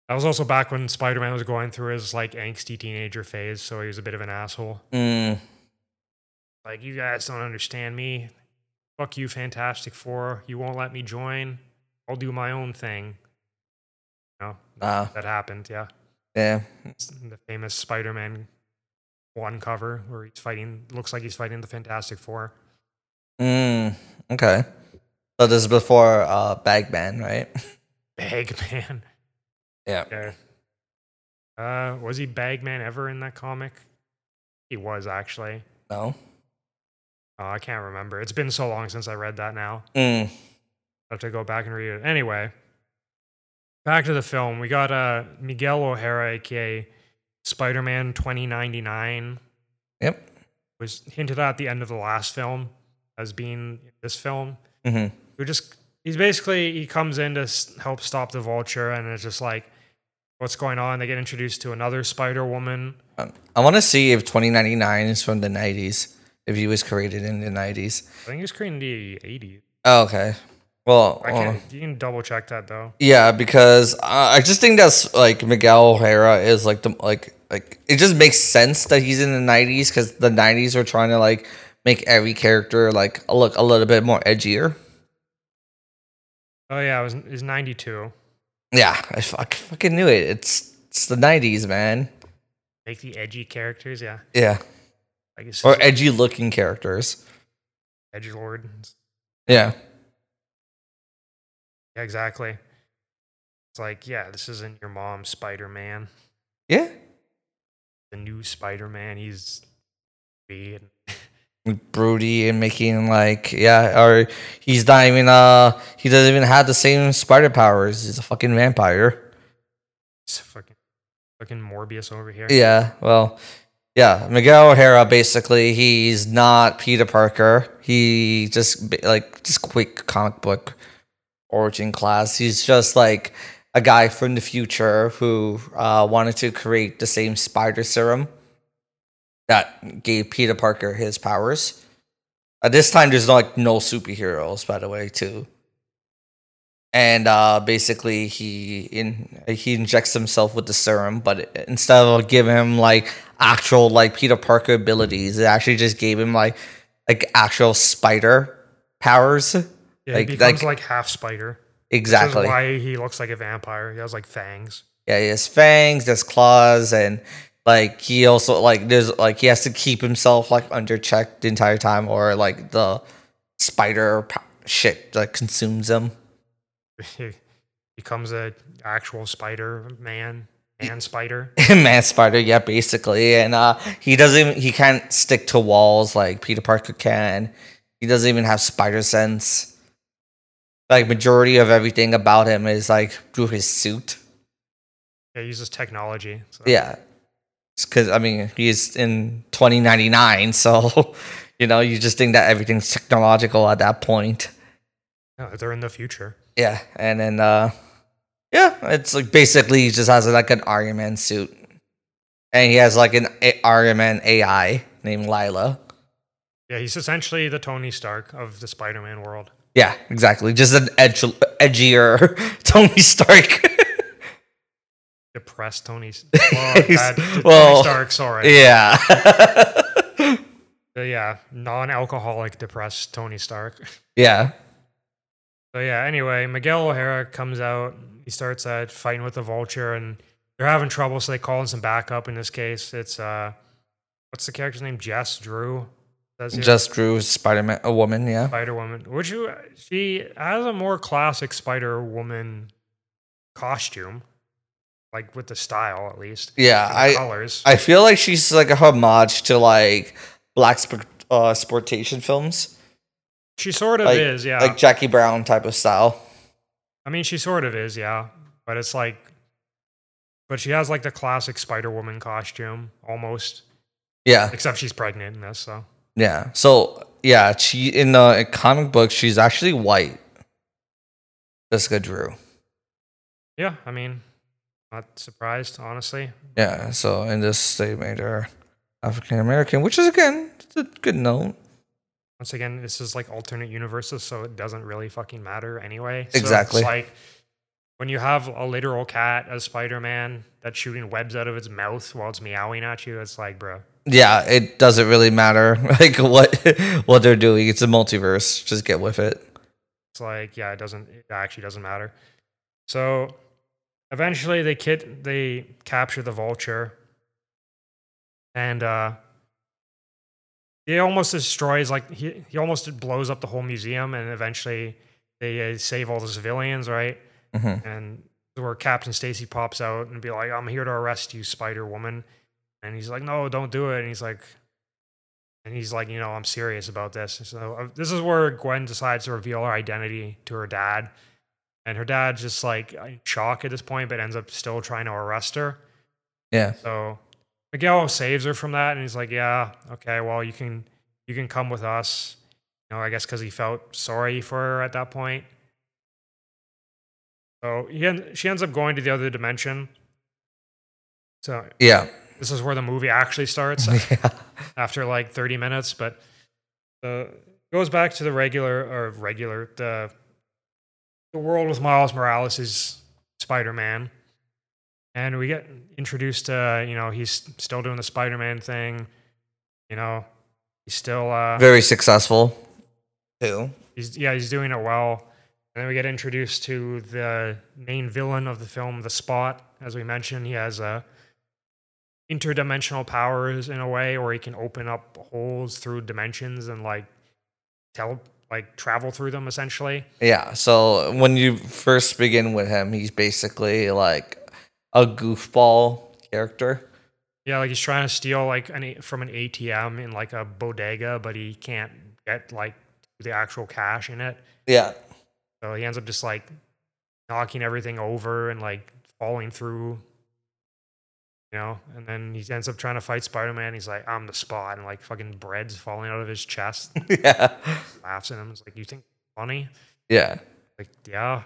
That was also back when Spider Man was going through his like angsty teenager phase, so he was a bit of an asshole. mm. Like, you guys don't understand me. Fuck you, Fantastic Four. You won't let me join. I'll do my own thing. No, Ah. that happened, yeah. Yeah. The famous Spider Man one cover where he's fighting, looks like he's fighting the Fantastic Four. Mm. Okay. So this is before uh Bagman, right? Bagman. Yeah. Yeah. Uh, was he Bagman ever in that comic? He was actually. No. Oh, I can't remember. It's been so long since I read that now. Mm. I have to go back and read it. Anyway, back to the film. We got uh, Miguel O'Hara, aka Spider Man 2099, Yep. was hinted at the end of the last film as being this film. Mm-hmm. Who just, he's basically, he comes in to help stop the vulture, and it's just like, what's going on? They get introduced to another Spider Woman. Um, I want to see if 2099 is from the 90s. If he was created in the 90s. I think he was created in the 80s. Oh, okay. Well, I uh, can't, you can double check that though. yeah, because uh, I just think that's like Miguel O'Hara is like the like like it just makes sense that he's in the 90s because the 90s were trying to like make every character like look a little bit more edgier. Oh, yeah, it was, was 92. Yeah, I fuck, fucking knew it. It's it's the 90s, man. make the edgy characters. Yeah, Yeah. I guess Or edgy looking characters. edgy lord. Yeah. Yeah, exactly. It's like, yeah, this isn't your mom's Spider Man. Yeah. The new Spider Man. He's weird. Broody and making like yeah, or he's not even uh he doesn't even have the same spider powers. He's a fucking vampire. He's a fucking fucking Morbius over here. Yeah, well, yeah, Miguel O'Hara basically he's not Peter Parker. He just like just quick comic book origin class. He's just like a guy from the future who uh, wanted to create the same spider serum that gave Peter Parker his powers. At this time, there's like no superheroes, by the way, too. And uh, basically, he in he injects himself with the serum, but instead of giving him like actual like Peter Parker abilities, it actually just gave him like like actual spider powers. Yeah, Like- he becomes like- like, half spider. Exactly. Why he looks like a vampire. He has like fangs. Yeah, he has fangs, there's claws, and like he also like there's like he has to keep himself like under check the entire time, or like the spider shit like consumes him. he becomes a actual spider man, man spider. Man spider, yeah, basically, and uh he doesn't he can't stick to walls like Peter Parker can. He doesn't even have spider sense. Like majority of everything about him is like through his suit. Yeah, he uses technology. So. Yeah. Because, I mean, he's in 2099, so, you know, you just think that everything's technological at that point. Yeah, they're in the future. Yeah. And then, uh, yeah, it's like basically he just has like an Iron Man suit. And he has like an A- Iron Man AI named Lyla. Yeah, he's essentially the Tony Stark of the Spider-Man world. Yeah, exactly. Just an edge- edgier Tony Stark. Depressed Tony. Well, well, Tony Stark. Sorry. yeah. Uh, yeah, non-alcoholic depressed Tony Stark. yeah. So yeah, anyway, Miguel O'Hara comes out. He starts uh, fighting with the Vulture, and they're having trouble, so they call in some backup. In this case, it's uh, what's the character's name? Jess Drew. Just drew Spider Man, a woman, yeah. Spider Woman, which you, she has a more classic Spider Woman costume, like with the style at least. Yeah, I, colors. I feel like she's like a homage to like black sp- uh, sportation films, she sort of like- is, yeah. like Jackie Brown type of style. I mean, she sort of is, yeah. But it's like, but she has like the classic Spider Woman costume almost, Yeah, except she's pregnant in this. So yeah. So yeah, she in the comic book she's actually white. Jessica Drew. yeah, I mean, not surprised honestly. Yeah. So in this they made her African American, which is again it's a good note. Once again, this is like alternate universes, so it doesn't really fucking matter anyway. So Exactly. It's like when you have a literal cat as Spider Man that's shooting webs out of its mouth while it's meowing at you, it's like, bro. Yeah, it doesn't really matter like what what they're doing. It's a multiverse. Just get with it. It's like, yeah, it doesn't. It actually doesn't matter. So eventually, they kid they capture the vulture, and uh, he almost destroys like he he almost blows up the whole museum, and eventually they uh, save all the civilians, right? hmm And where Captain Stacy pops out and be like, "I'm here to arrest you, Spider Woman," and he's like, "No, don't do it." And he's like, and he's like, "You know, I'm serious about this." So uh, this is where Gwen decides to reveal her identity to her dad, and her dad's just like in shock at this point, but ends up still trying to arrest her. Yeah. So Miguel saves her from that, and he's like, "Yeah, okay, well, you can you can come with us." You know, I guess because he felt sorry for her at that point. So he en- she ends up going to the other dimension. So Yeah. This is where the movie actually starts yeah. after like 30 minutes, but uh, goes back to the regular or regular the the world with Miles Morales is Spider-Man. And we get introduced to, you know, he's still doing the Spider-Man thing. You know, he's still uh Very successful. Too. he's yeah, he's doing it well. And then we get introduced to the main villain of the film, The Spot. As we mentioned, he has a interdimensional powers in a way, or he can open up holes through dimensions and like tell like travel through them essentially. Yeah. So when you first begin with him, he's basically like a goofball character. Yeah, like he's trying to steal like an from an ATM in like a bodega, but he can't get like the actual cash in it. Yeah. So he ends up just like knocking everything over and like falling through. You know, and then he ends up trying to fight Spider Man. He's like, I'm the spot, and like fucking bread's falling out of his chest. yeah. laughs at him. It's like, you think funny? Yeah. Like, yeah.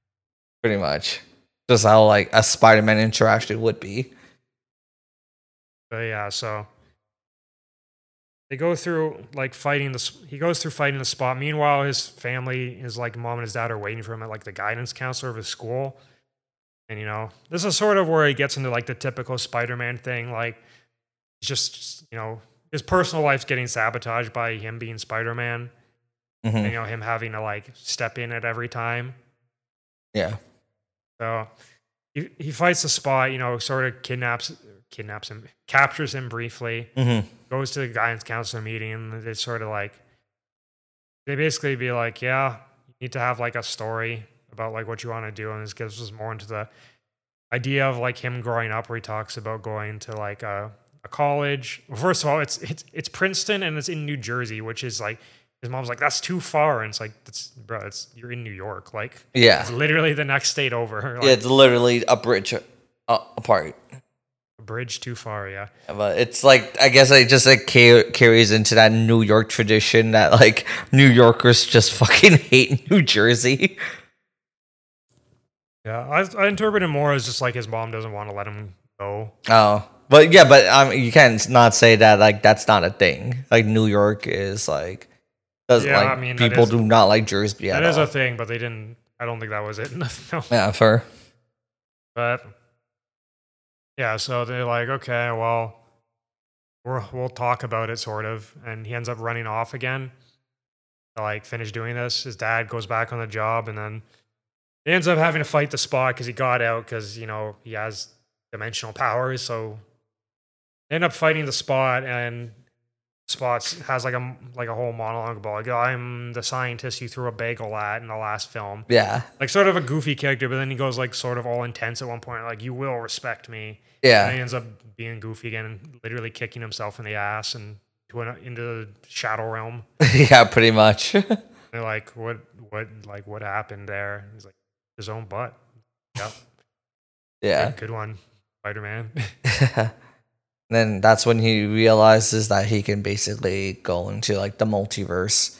Pretty much. Just how like a Spider-Man interaction would be. But yeah, so they go through like fighting the. He goes through fighting the spot. Meanwhile, his family, his like mom and his dad are waiting for him at like the guidance counselor of his school. And you know, this is sort of where he gets into like the typical Spider-Man thing. Like, it's just you know, his personal life's getting sabotaged by him being Spider-Man. Mhm. And, you know, him having to like step in at every time. Yeah. So he, he fights the spot, you know, sort of kidnaps kidnaps him, captures him briefly, hmm goes to the guidance counselor meeting, and they sort of like they basically be like, Yeah, you need to have like a story about like what you want to do. And this gives us more into the idea of like him growing up where he talks about going to like a, a college. Well, first of all, it's it's it's Princeton and it's in New Jersey, which is like his mom's like, That's too far. And it's like, that's bro, it's you're in New York. Like Yeah. it's literally the next state over. Like, Yeah, it's literally a bridge uh, apart. a bridge too far, yeah. But it's like I guess it just like ca- carries into that New York tradition that like New Yorkers just fucking hate New Jersey. Yeah. I I interpret it more as just like his mom doesn't want to let him go. Oh, but yeah, but um, you can't not say that like that's not a thing. Like New York is like does Yeah, like I mean, people is- do not like Jersey at That is all. a thing, but they didn't I don't think that was it yeah, fair. But yeah, so they're like, okay, well, we're, we'll talk about it, sort of. And he ends up running off again to like finish doing this. His dad goes back on the job, and then he ends up having to fight the spot because he got out because you know he has dimensional powers. So end up fighting the spot, and spots has like a like a whole monologue about like I'm the scientist you threw a bagel at in the last film yeah, like sort of a goofy character, but then he goes like sort of all intense at one point, like you will respect me. yeah And he ends up being goofy again and literally kicking himself in the ass and to an, into the shadow realm. yeah, pretty much. They're like, what, what, like what happened there? He's like, his own butt. Yep, yeah. good one, Spider Man. then that's when he realizes that he can basically go into like the multiverse.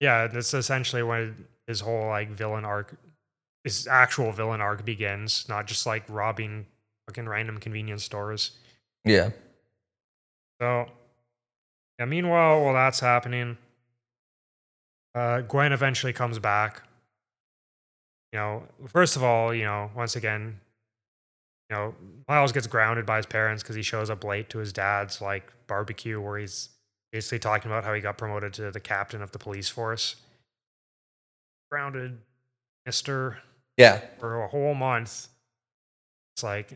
yeah, that's essentially when his whole like villain arc, his actual villain arc begins, not just like robbing fucking random convenience stores. Yeah. So, yeah, meanwhile, while that's happening, uh, Gwen eventually comes back. You know, first of all, you know, once again, you know, Miles gets grounded by his parents because he shows up late to his dad's like barbecue where he's basically talking about how he got promoted to the captain of the police force. Grounded, Mister Yeah. for a whole month. It's like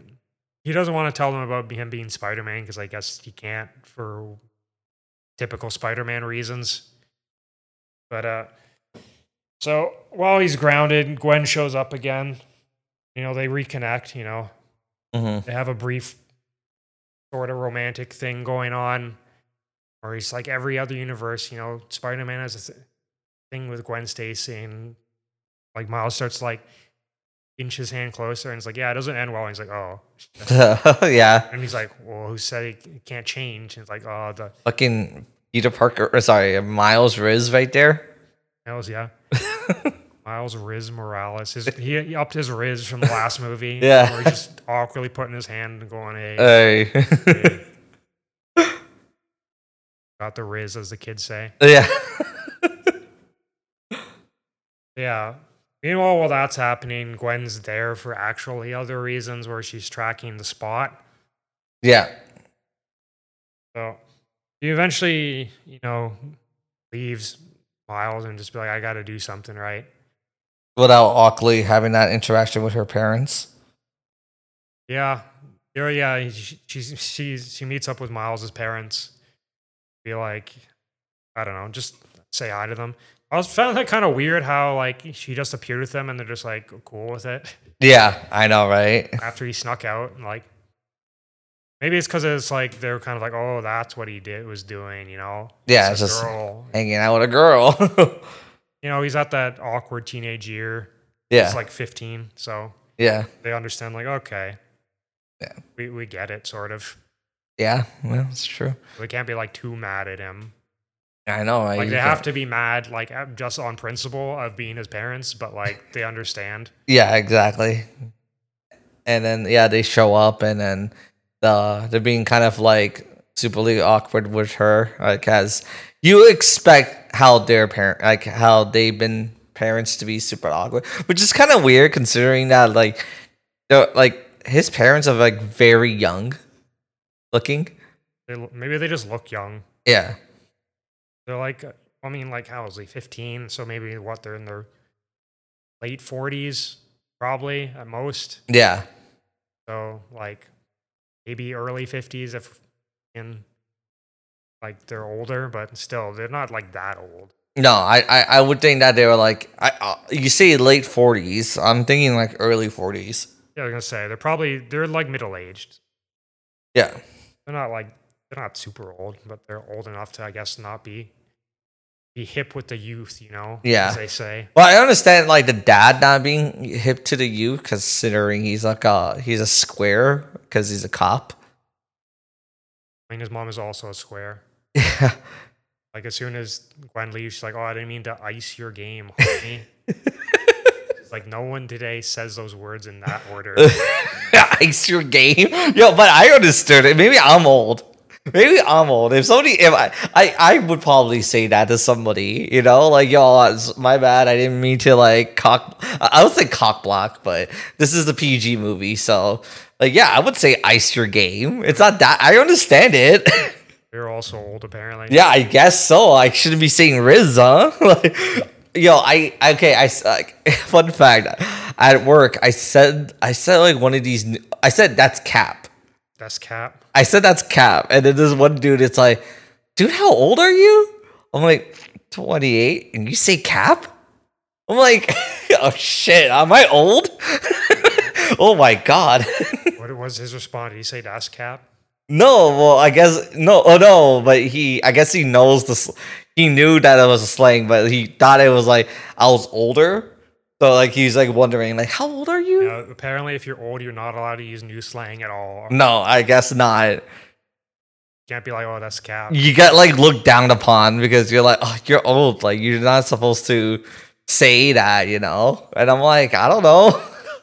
he doesn't want to tell them about him being Spider Man because I guess he can't for typical Spider Man reasons. But uh, so while he's grounded, Gwen shows up again. You know, they reconnect. You know, hmm they have a brief sort of romantic thing going on where he's like every other universe you know spider-man has a th- thing with gwen stacy and like miles starts to, like inch his hand closer and it's like yeah it doesn't end well and he's like oh yeah. and he's like well who said it can't change and it's like oh the Fucking Peter Parker. Or sorry, Miles Riz right there. hells yeah miles riz morales his, he, upped his riz from the last movie Yeah. where he's just awkwardly putting his hand and going hey Hey. got the riz as the kids say uh, yeah. Yeah. Meanwhile, while that's happening, Gwen's there for actually other reasons where she's tracking the spot. Yeah. So he eventually, you know, leaves Miles and just be like, I got to do something right. Without awkwardly having that interaction with her parents. Yeah. Yeah, yeah. he- She she's, she's she meets up with Miles's parents. Be like, I don't know, just say hi to them. I was found that kind of weird how like she just appeared with them and they're just like cool with it Yeah, I know, right? after he snuck out. and, Like maybe it's because it's like they're kind of like, oh, that's what he did was doing, you know? Yeah, It's it's a just girl. hanging out with a girl. You know, he's at that awkward teenage year. yeah, He's like 15, so yeah, they understand. Like, okay, Yeah. we we get it, sort of. yeah. Well, it's true. We can't be like too mad at him. I know. Like they have to be mad, like just on principle of being his parents, but like they understand. Yeah, exactly. And then yeah, they show up, and then the they're being kind of like superly awkward with her, like as you expect how their parent, like how they've been parents to be super awkward, which is kind of weird considering that like, they're like his parents are like very young looking. They, maybe they just look young. Yeah, They're like, uh, I mean, like how is he? 15, so maybe what they're in their late 40s, probably at most. yeah, So like maybe early 50s if in like they're older, but still they're not like that old. No, I, I, I would think that they were like I uh, you say late forties. I'm thinking like early forties. Yeah, I was gonna say they're probably they're like middle aged. Yeah, They're not like they're not super old, but they're old enough to I guess not be be hip with the youth, you know? Yeah. As they say. Well, I understand like the dad not being hip to the youth, considering he's like a he's a square because he's a cop. I mean his mom is also a square. Yeah, Like as soon as Gwen leaves, she's like, "Oh, I didn't mean to ice your game, honey." Like no one today says those words in that order. ice your game. Yo, but I understood it. Maybe I'm old. Maybe I'm old. If somebody, if I, I, I would probably say that to somebody. You know, like yo, my bad. I didn't mean to like cock. I I would say cock block, but this is a PG movie, so like yeah, I would say ice your game. It's not that. I understand it. You're also old, apparently. Yeah, I guess so. I shouldn't be saying Riz, huh? like, yo, I okay. I like fun fact. At work, I said I said like one of these. I said that's cap. That's Cap. I said that's cap, and then this one dude, it's like, dude, how old are you? I'm like twenty eight, and you say cap. I'm like, oh shit, am I old? oh my god. What was his response? Did he say that's Cap? No, well, I guess no. Oh no, but he, I guess he knows this. He knew that it was a slang, but he thought it was like I was older. So like he's like wondering, like, how old are you? Apparently, if you're old, you're not allowed to use new slang at all. No, I guess not. can't be like, "Oh, that's Cap." You get like looked down upon because you're like, oh, you're old. Like you're not supposed to say that, you know. And I'm like, I don't know.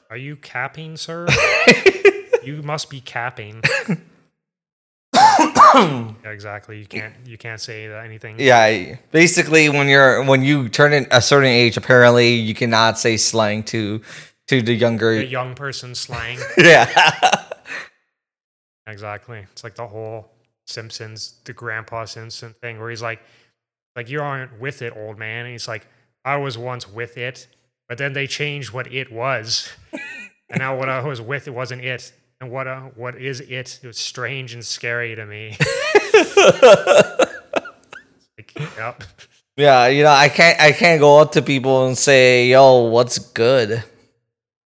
Are you capping, sir? you must be capping. yeah, exactly. You can't. You can't say anything. yeah, basically, when you're when you turn in a certain age, apparently you cannot say slang to to the younger. The young person slang. yeah. Exactly. It's like the whole Simpsons, the Grandpa Simpson thing, where he's like, like you aren't with it, old man. And he's like, I was once with it, but then they changed what it was, and now what I was with it wasn't it, and what uh, what is it? It was strange and scary to me. like, yep. Yeah, you know, I can't I can't go up to people and say, "Yo, what's good?"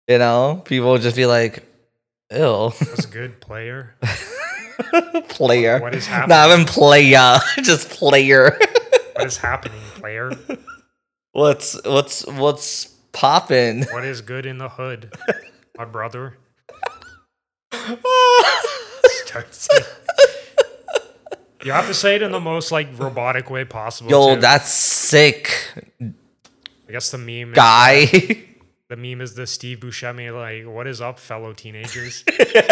You know, people just be like, "Ew, That's a good player. player." What is happening? Not even player, just player. What is happening, player? what's what's what's popping? What is good in the hood, my brother? Start saying- You have to say it in the most like robotic way possible. Yo, too. that's sick, I guess the meme. Is, guy. the meme is the Steve Buscemi like, "What is up, fellow teenagers?" it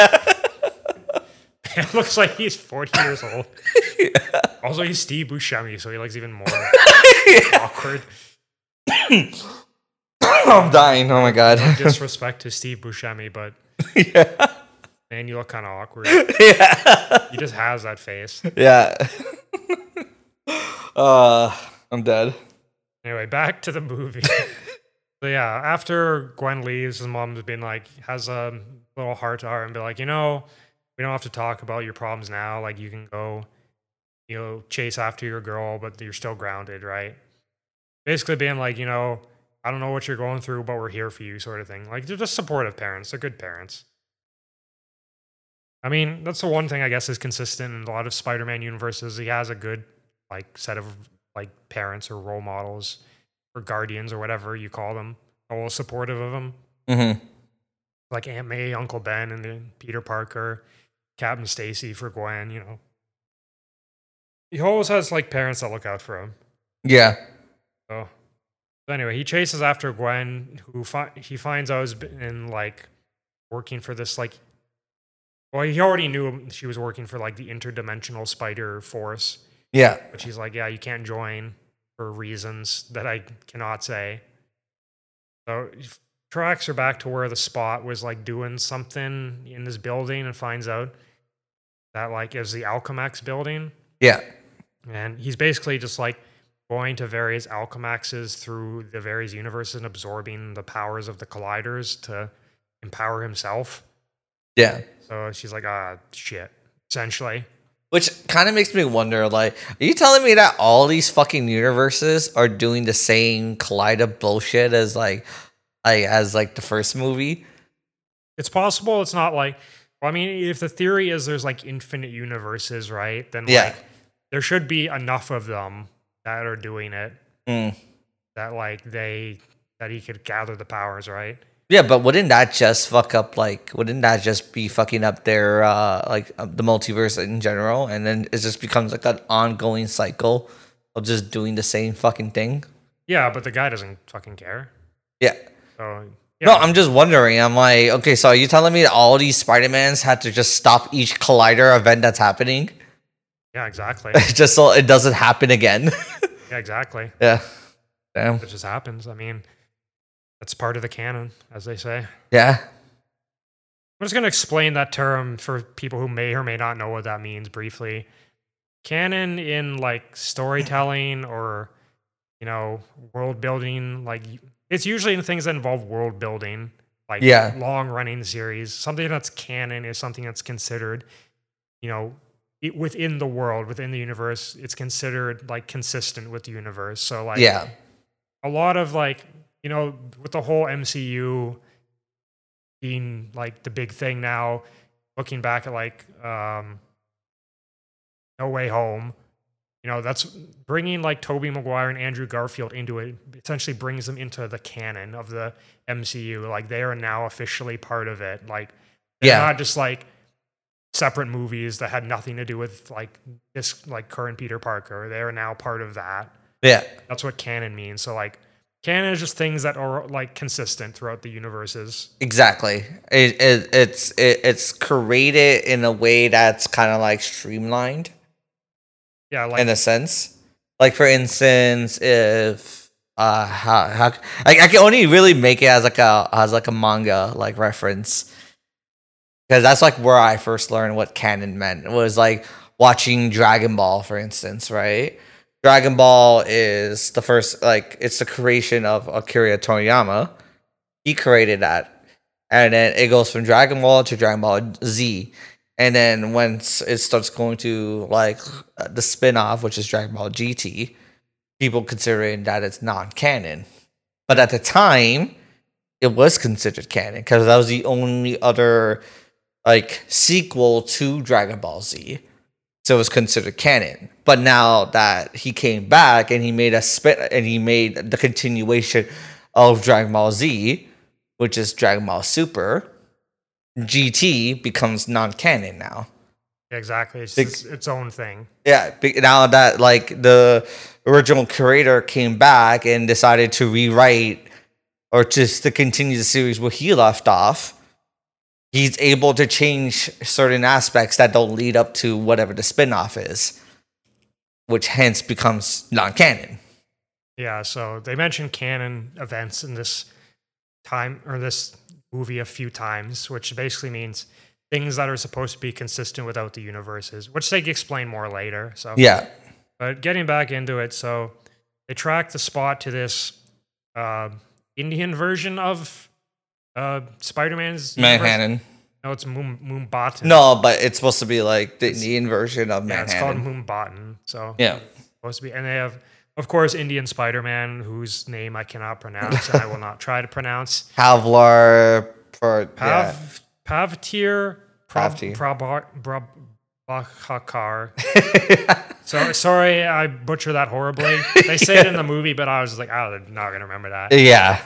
looks like he's forty years old. Also, he's Steve Buscemi, so he looks even more awkward. I'm dying. Oh my god. Disrespect to Steve Buscemi, but yeah. Man, you look kind of awkward. Yeah. He just has that face. Yeah. uh, I'm dead. Anyway, back to the movie. so yeah, after Gwen leaves, his mom's been like, has a little heart to heart and be like, you know, we don't have to talk about your problems now. Like you can go, you know, chase after your girl, but you're still grounded, right? Basically being like, you know, I don't know what you're going through, but we're here for you, sort of thing. Like they're just supportive parents. They're good parents. I mean, that's the one thing I guess is consistent in a lot of Spider-Man universes. He has a good like set of like parents or role models or guardians or whatever you call them, all supportive of him. Mm-hmm. Like Aunt May, Uncle Ben, and then Peter Parker, Captain Stacy for Gwen. You know, he always has like parents that look out for him. Yeah. So, so anyway, he chases after Gwen, who fi- he finds out has been like working for this like. Well, he already knew she was working for like the interdimensional spider force, Yeah. but she's like, "Yeah, you can't join for reasons that I cannot say." So tracks her back to where the spot was like doing something in this building and finds out that like is the Alchemax building. Yeah. And he's basically just like going to various Alchemaxes through the various universes and absorbing the powers of the colliders to empower himself. Yeah. So she's like, ah, shit, essentially. Which kind of makes me wonder, like, are you telling me that all these fucking universes are doing the same Collider bullshit as like, like as like the first movie? It's possible it's not like, well, I mean, if the theory is there's like infinite universes, right? Then Yeah. like there should be enough of them that are doing it Mm. that like they, that he could gather the powers, right? Yeah, but wouldn't that just fuck up? Like, wouldn't that just be fucking up their uh like uh, the multiverse in general? And then it just becomes like an ongoing cycle of just doing the same fucking thing. Yeah, but the guy doesn't fucking care. Yeah. So, No, yeah. I'm just wondering. I'm like, okay, so are you telling me that all these Spider-Mans had to just stop each collider event that's happening? yeah, exactly. just so it doesn't happen again. yeah, exactly. yeah. Damn. It just happens. I mean, that's part of the canon, as they say. Yeah. I'm just going to explain that term for people who may or may not know what that means briefly. Canon in like storytelling or, you know, world building, like it's usually in things that involve world building, like Yeah. long running series. Something that's canon is something that's considered, you know, it, within the world, within the universe, it's considered like consistent with the universe. So, like, Yeah. a lot of like you know with the whole MCU being like the big thing now looking back at like um No Way Home you know that's bringing like Tobey Maguire and Andrew Garfield into it essentially brings them into the canon of the MCU like they are now officially part of it like they're Yeah. not just like separate movies that had nothing to do with like this like current Peter Parker they are now part of that Yeah. that's what canon means. So like canon is just things that are like consistent throughout the universes. Exactly. It, it it's it, it's created in a way that's kind of like streamlined. Yeah, like in a sense. Like for instance, if uh how how I, I can only really make it as like a as like a manga like reference because that's like where I first learned what canon meant. It was like watching Dragon Ball, for instance, right? Dragon Ball is the first like it's the creation of Akira Toriyama. He created that, and then it goes from Dragon Ball to Dragon Ball Z. And then once it starts going to like the spin-off, which is Dragon Ball GT, people considering that it's non-canon. But at the time, it was considered canon because that was the only other like sequel to Dragon Ball Z. So it was considered canon. But now that he came back and he made a spin and he made the continuation of Dragon Ball Z, which is Dragon Ball Super, GT becomes non-canon now. exactly, it's just its own thing. Yeah, now that like the original creator came back and decided to rewrite or just to continue the series where he left off, he's able to change certain aspects that don't lead up to whatever the spin-off is, which hence becomes non-canon. Yeah, so they mentioned canon events in this time or this movie a few times, which basically means things that are supposed to be consistent without the universes, which they explain more later. So Yeah. But getting back into it, so they track the spot to this uh, Indian version of uh, Spider-Man's. Manhattan. No, No, it's Moon Mumbattan. No, but it's supposed to be like the Indian version of yeah, it's called Manhattan. Mumbattan. So Yeah. supposed to be, and they have, of course, Indian Spider-Man, whose name I cannot pronounce, and I will not try to pronounce. Havlar for yeah. Pav Pavtir Prab- Pavtir. Prabha- Prabhakar. so sorry, I butcher that horribly. They say it in the movie, but I was like, oh, they're not gonna remember that. yeah.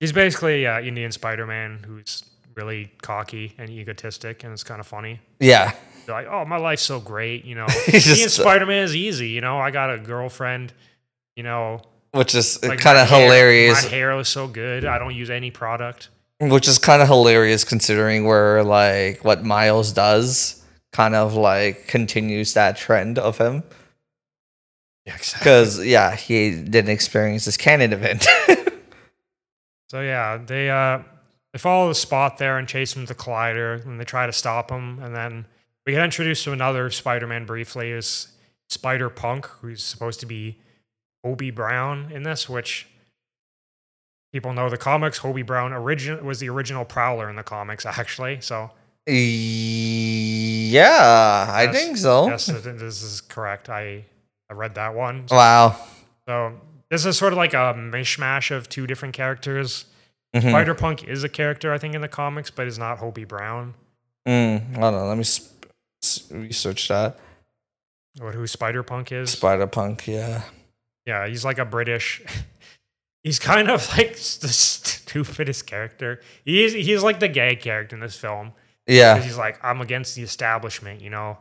He's basically uh, Indian Spider-Man who's really cocky and egotistic, and it's kind of funny. Yeah. They're like, oh, my life's so great, you know. Being Spider-Man is easy, you know. I got a girlfriend, you know. Which is Like kind of hair- hilarious. My hair is so good. I don't use any product. Which is kind of hilarious considering where like what Miles does kind of like continues that trend of him. Yeah, exactly. Because yeah, he didn't experience this canon event. So yeah, they uh they follow the spot there and chase him to the collider, and they try to stop him. And then we get introduced to another Spider-Man briefly, is Spider Punk, who's supposed to be Hobie Brown in this, which people know the comics. Hobie Brown origin was the original Prowler in the comics, actually. So yeah, I Yes, think so. yes, this is correct. I I read that one. Wow. So this is sort of like a mishmash of two different characters. Mhm. Spider Punk is a character, I think, in the comics, but is not Hobie Brown. Mm, hold on, let me sp- research that. What who Spider Punk is? Spider Punk, yeah. yeah, he's like a British. he's kind of like the stupidest character. He is. He's like the gay character in this film. Yeah. He's like, I'm against the establishment. You know,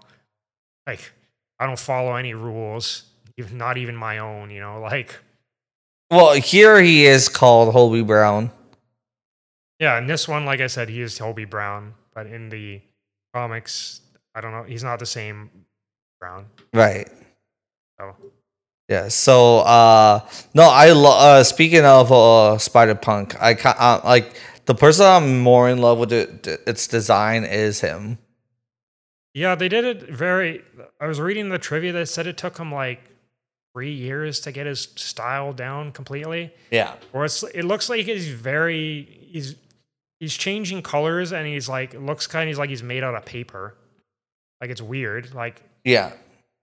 like I don't follow any rules, even not even my own. You know, like Well, here he is called Hobie Brown. yeah. In this one, like I said, he is Hobie Brown, but in the comics, I don't know. He's not the same Brown. Right. So Yeah. So, uh, no, I lo- uh, speaking of uh, Spider Punk, I ca- uh, like the person I'm more in love with it, its design is him. Yeah, they did it very. I was reading the trivia that said it took him like three years to get his style down completely. Yeah. Or it's it looks like he's very he's he's changing colors and he's like looks kind of he's like he's made out of paper. Like it's weird. Like Yeah.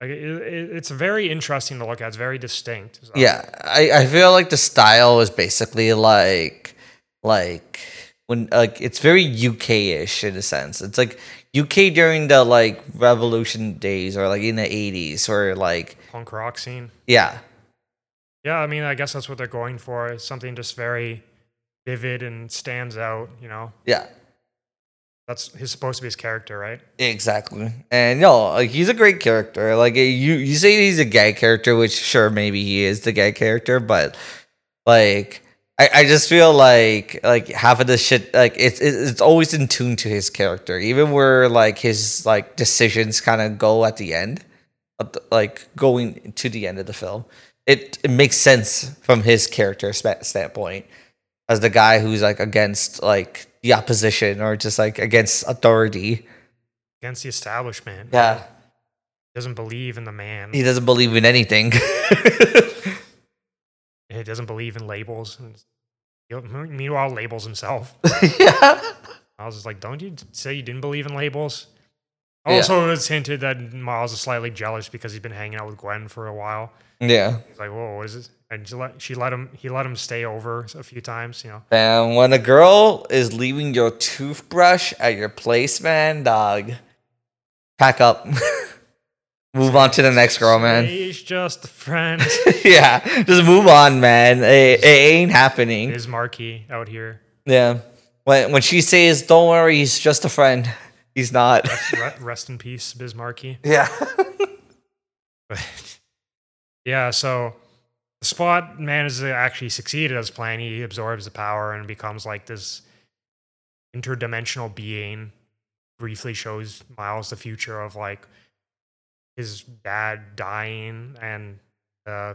like it, it, it's very interesting to look at. It's very distinct. So, Yeah. I, I feel like the style is basically like like when like it's very UK-ish in a sense. It's like UK during the like revolution days or like in the 80s or like Punk rock scene. yeah. Yeah, I mean, I guess that's what they're going for. It's something just very vivid and stands out. You know, Yeah. that's he's supposed to be his character, right? Exactly. And no, like he's a great character. Like eh, you you say he's a gay character, which sure maybe he is the gay character, but like I, I just feel like like half of the shit like it's it's always in tune to his character, even where like his like decisions kind of go at the end, like going to the end of the film. It it makes sense from his character standpoint as the guy who's like against like the opposition or just like against authority. Against the establishment. Yeah. he doesn't believe in the man. He doesn't believe in anything. He doesn't believe in labels. And meanwhile, labels himself. yeah. I was just like, don't you say you didn't believe in labels? Yeah. Also, it's hinted that Miles is slightly jealous because he's been hanging out with Gwen for a while. Yeah. He's like, whoa, what is this? And she let, she let him, he let him stay over a few times, you know. And when a girl is leaving your toothbrush at your place, man, dog, pack up. move on to the next girl, man. He's just a friend. yeah. Just move on, man. It, it ain't happening. Is Marky out here? Yeah. When when she says, "Don't worry, he's just a friend," he's not. Re- Rest in peace, Bismarcky. yeah. But yeah, so the spot manages to actually succeed as planned. He absorbs the power and becomes like this interdimensional being. Briefly shows Miles the future of like his dad dying and uh,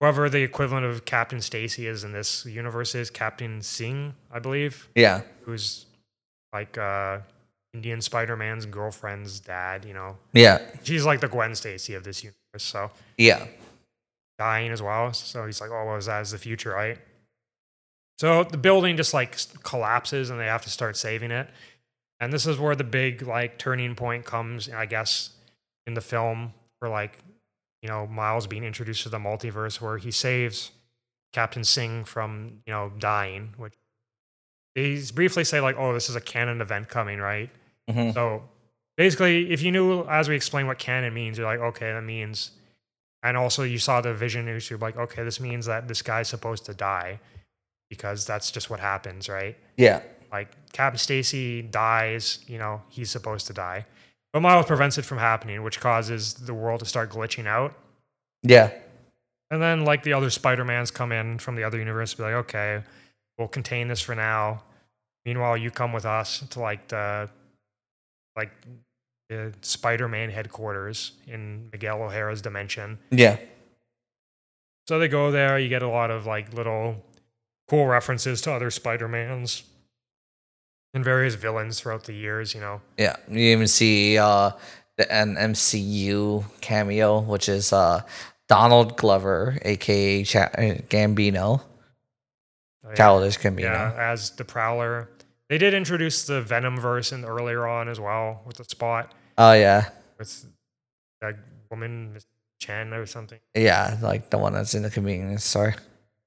whoever the equivalent of Captain Stacy is in this universe is Captain Singh, I believe, Yeah. who's like uh, Indian Spider Man's girlfriend's dad. You know, Yeah. she's like the Gwen Stacy of this universe. So Yeah. dying as well. So he's like, oh, well, that is the future, right? So the building just like collapses and they have to start saving it. And this is where the big like turning point comes, I guess, in the film for like, you know, Miles being introduced to the multiverse where he saves Captain Singh from, you know, dying, which they briefly say like, oh, this is a canon event coming, right? Hmm So basically, if you knew as we explain what canon means, you're like, okay, that means. And also, you saw the vision news, you're like, okay, this means that this guy's supposed to die because that's just what happens, right? Yeah. Like Captain Stacy dies, you know, he's supposed to die. But Miles prevents it from happening, which causes the world to start glitching out. Yeah. And then like the other Spider-Mans come in from the other universe, be like, okay, we'll contain this for now. Meanwhile, you come with us to like the like the Spider-Man headquarters in Miguel O'Hara's dimension. Yeah. So they go there, you get a lot of like little cool references to other Spider-Mans and various villains throughout the years, you know. Yeah. You even see uh the an MCU cameo, which is uh Donald Glover, aka Cha- uh, Gambino, Oh, yeah. childish Gambino. Yeah, as the Prowler. They did introduce the Venom verse in earlier on as well with the spot Oh yeah. with that woman Miss Chen or something. Yeah, like the one that's in the convenience store.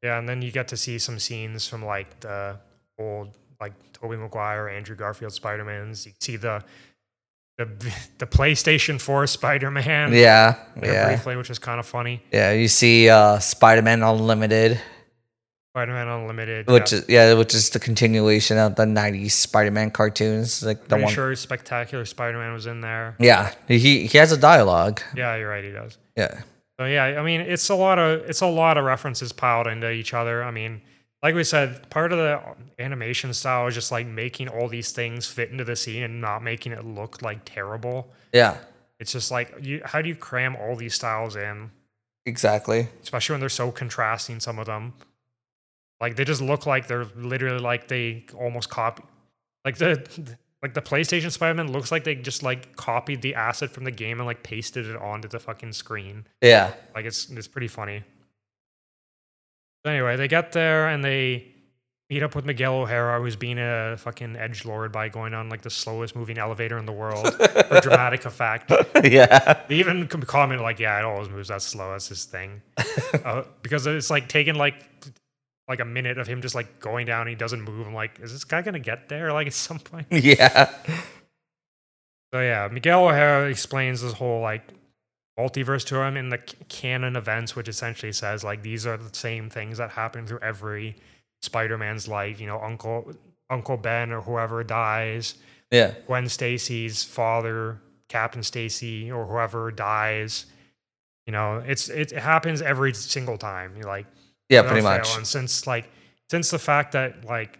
Yeah, and then you get to see some scenes from like the old like Tobey Maguire, Andrew Garfield Spider Mans. You see the the the PlayStation 4 Spider Man Yeah. Yeah. briefly, which is kind of funny. Yeah. You see uh Spider Man Unlimited. Spider Man Unlimited. Which yeah. is yeah, which is the continuation of the '90s Spider-Man cartoons, like the Pretty one. sure Spectacular Spider Man was in there. Yeah, he he has a dialogue. Yeah, you're right, he does. Yeah, So yeah, I mean, it's a lot of it's a lot of references piled into each other. I mean, like we said, part of the animation style is just like making all these things fit into the scene and not making it look like terrible. yeah, It's just like you, how do you cram all these styles in, exactly. especially when they're so contrasting? Some of them, like they just look like they're literally like they almost copy, like the like the PlayStation Spider-Man looks like they just like copied the asset from the game and like pasted it onto the fucking screen. Yeah, Like it's it's pretty funny. But anyway, they get there and they meet up with Miguel O'Hara, who's being a fucking edge lord by going on like the slowest moving elevator in the world for dramatic effect. yeah, They even com- comment like, "Yeah, it always moves that slow. That's his thing," uh, because it's like taking like like a minute of him just like going down. And he doesn't move. I'm like, is this guy gonna get there like at some point? yeah, So yeah, Miguel O'Hara explains this whole like multiverse to him in the canon events, which essentially says like these are the same things that happen through every Spider-Man's life. You know, Uncle Uncle Ben or whoever dies, yeah, Gwen Stacy's father, Captain Stacy or whoever dies. You know, it's it happens every single time. You're like yeah. Pretty much. And since like since the fact that like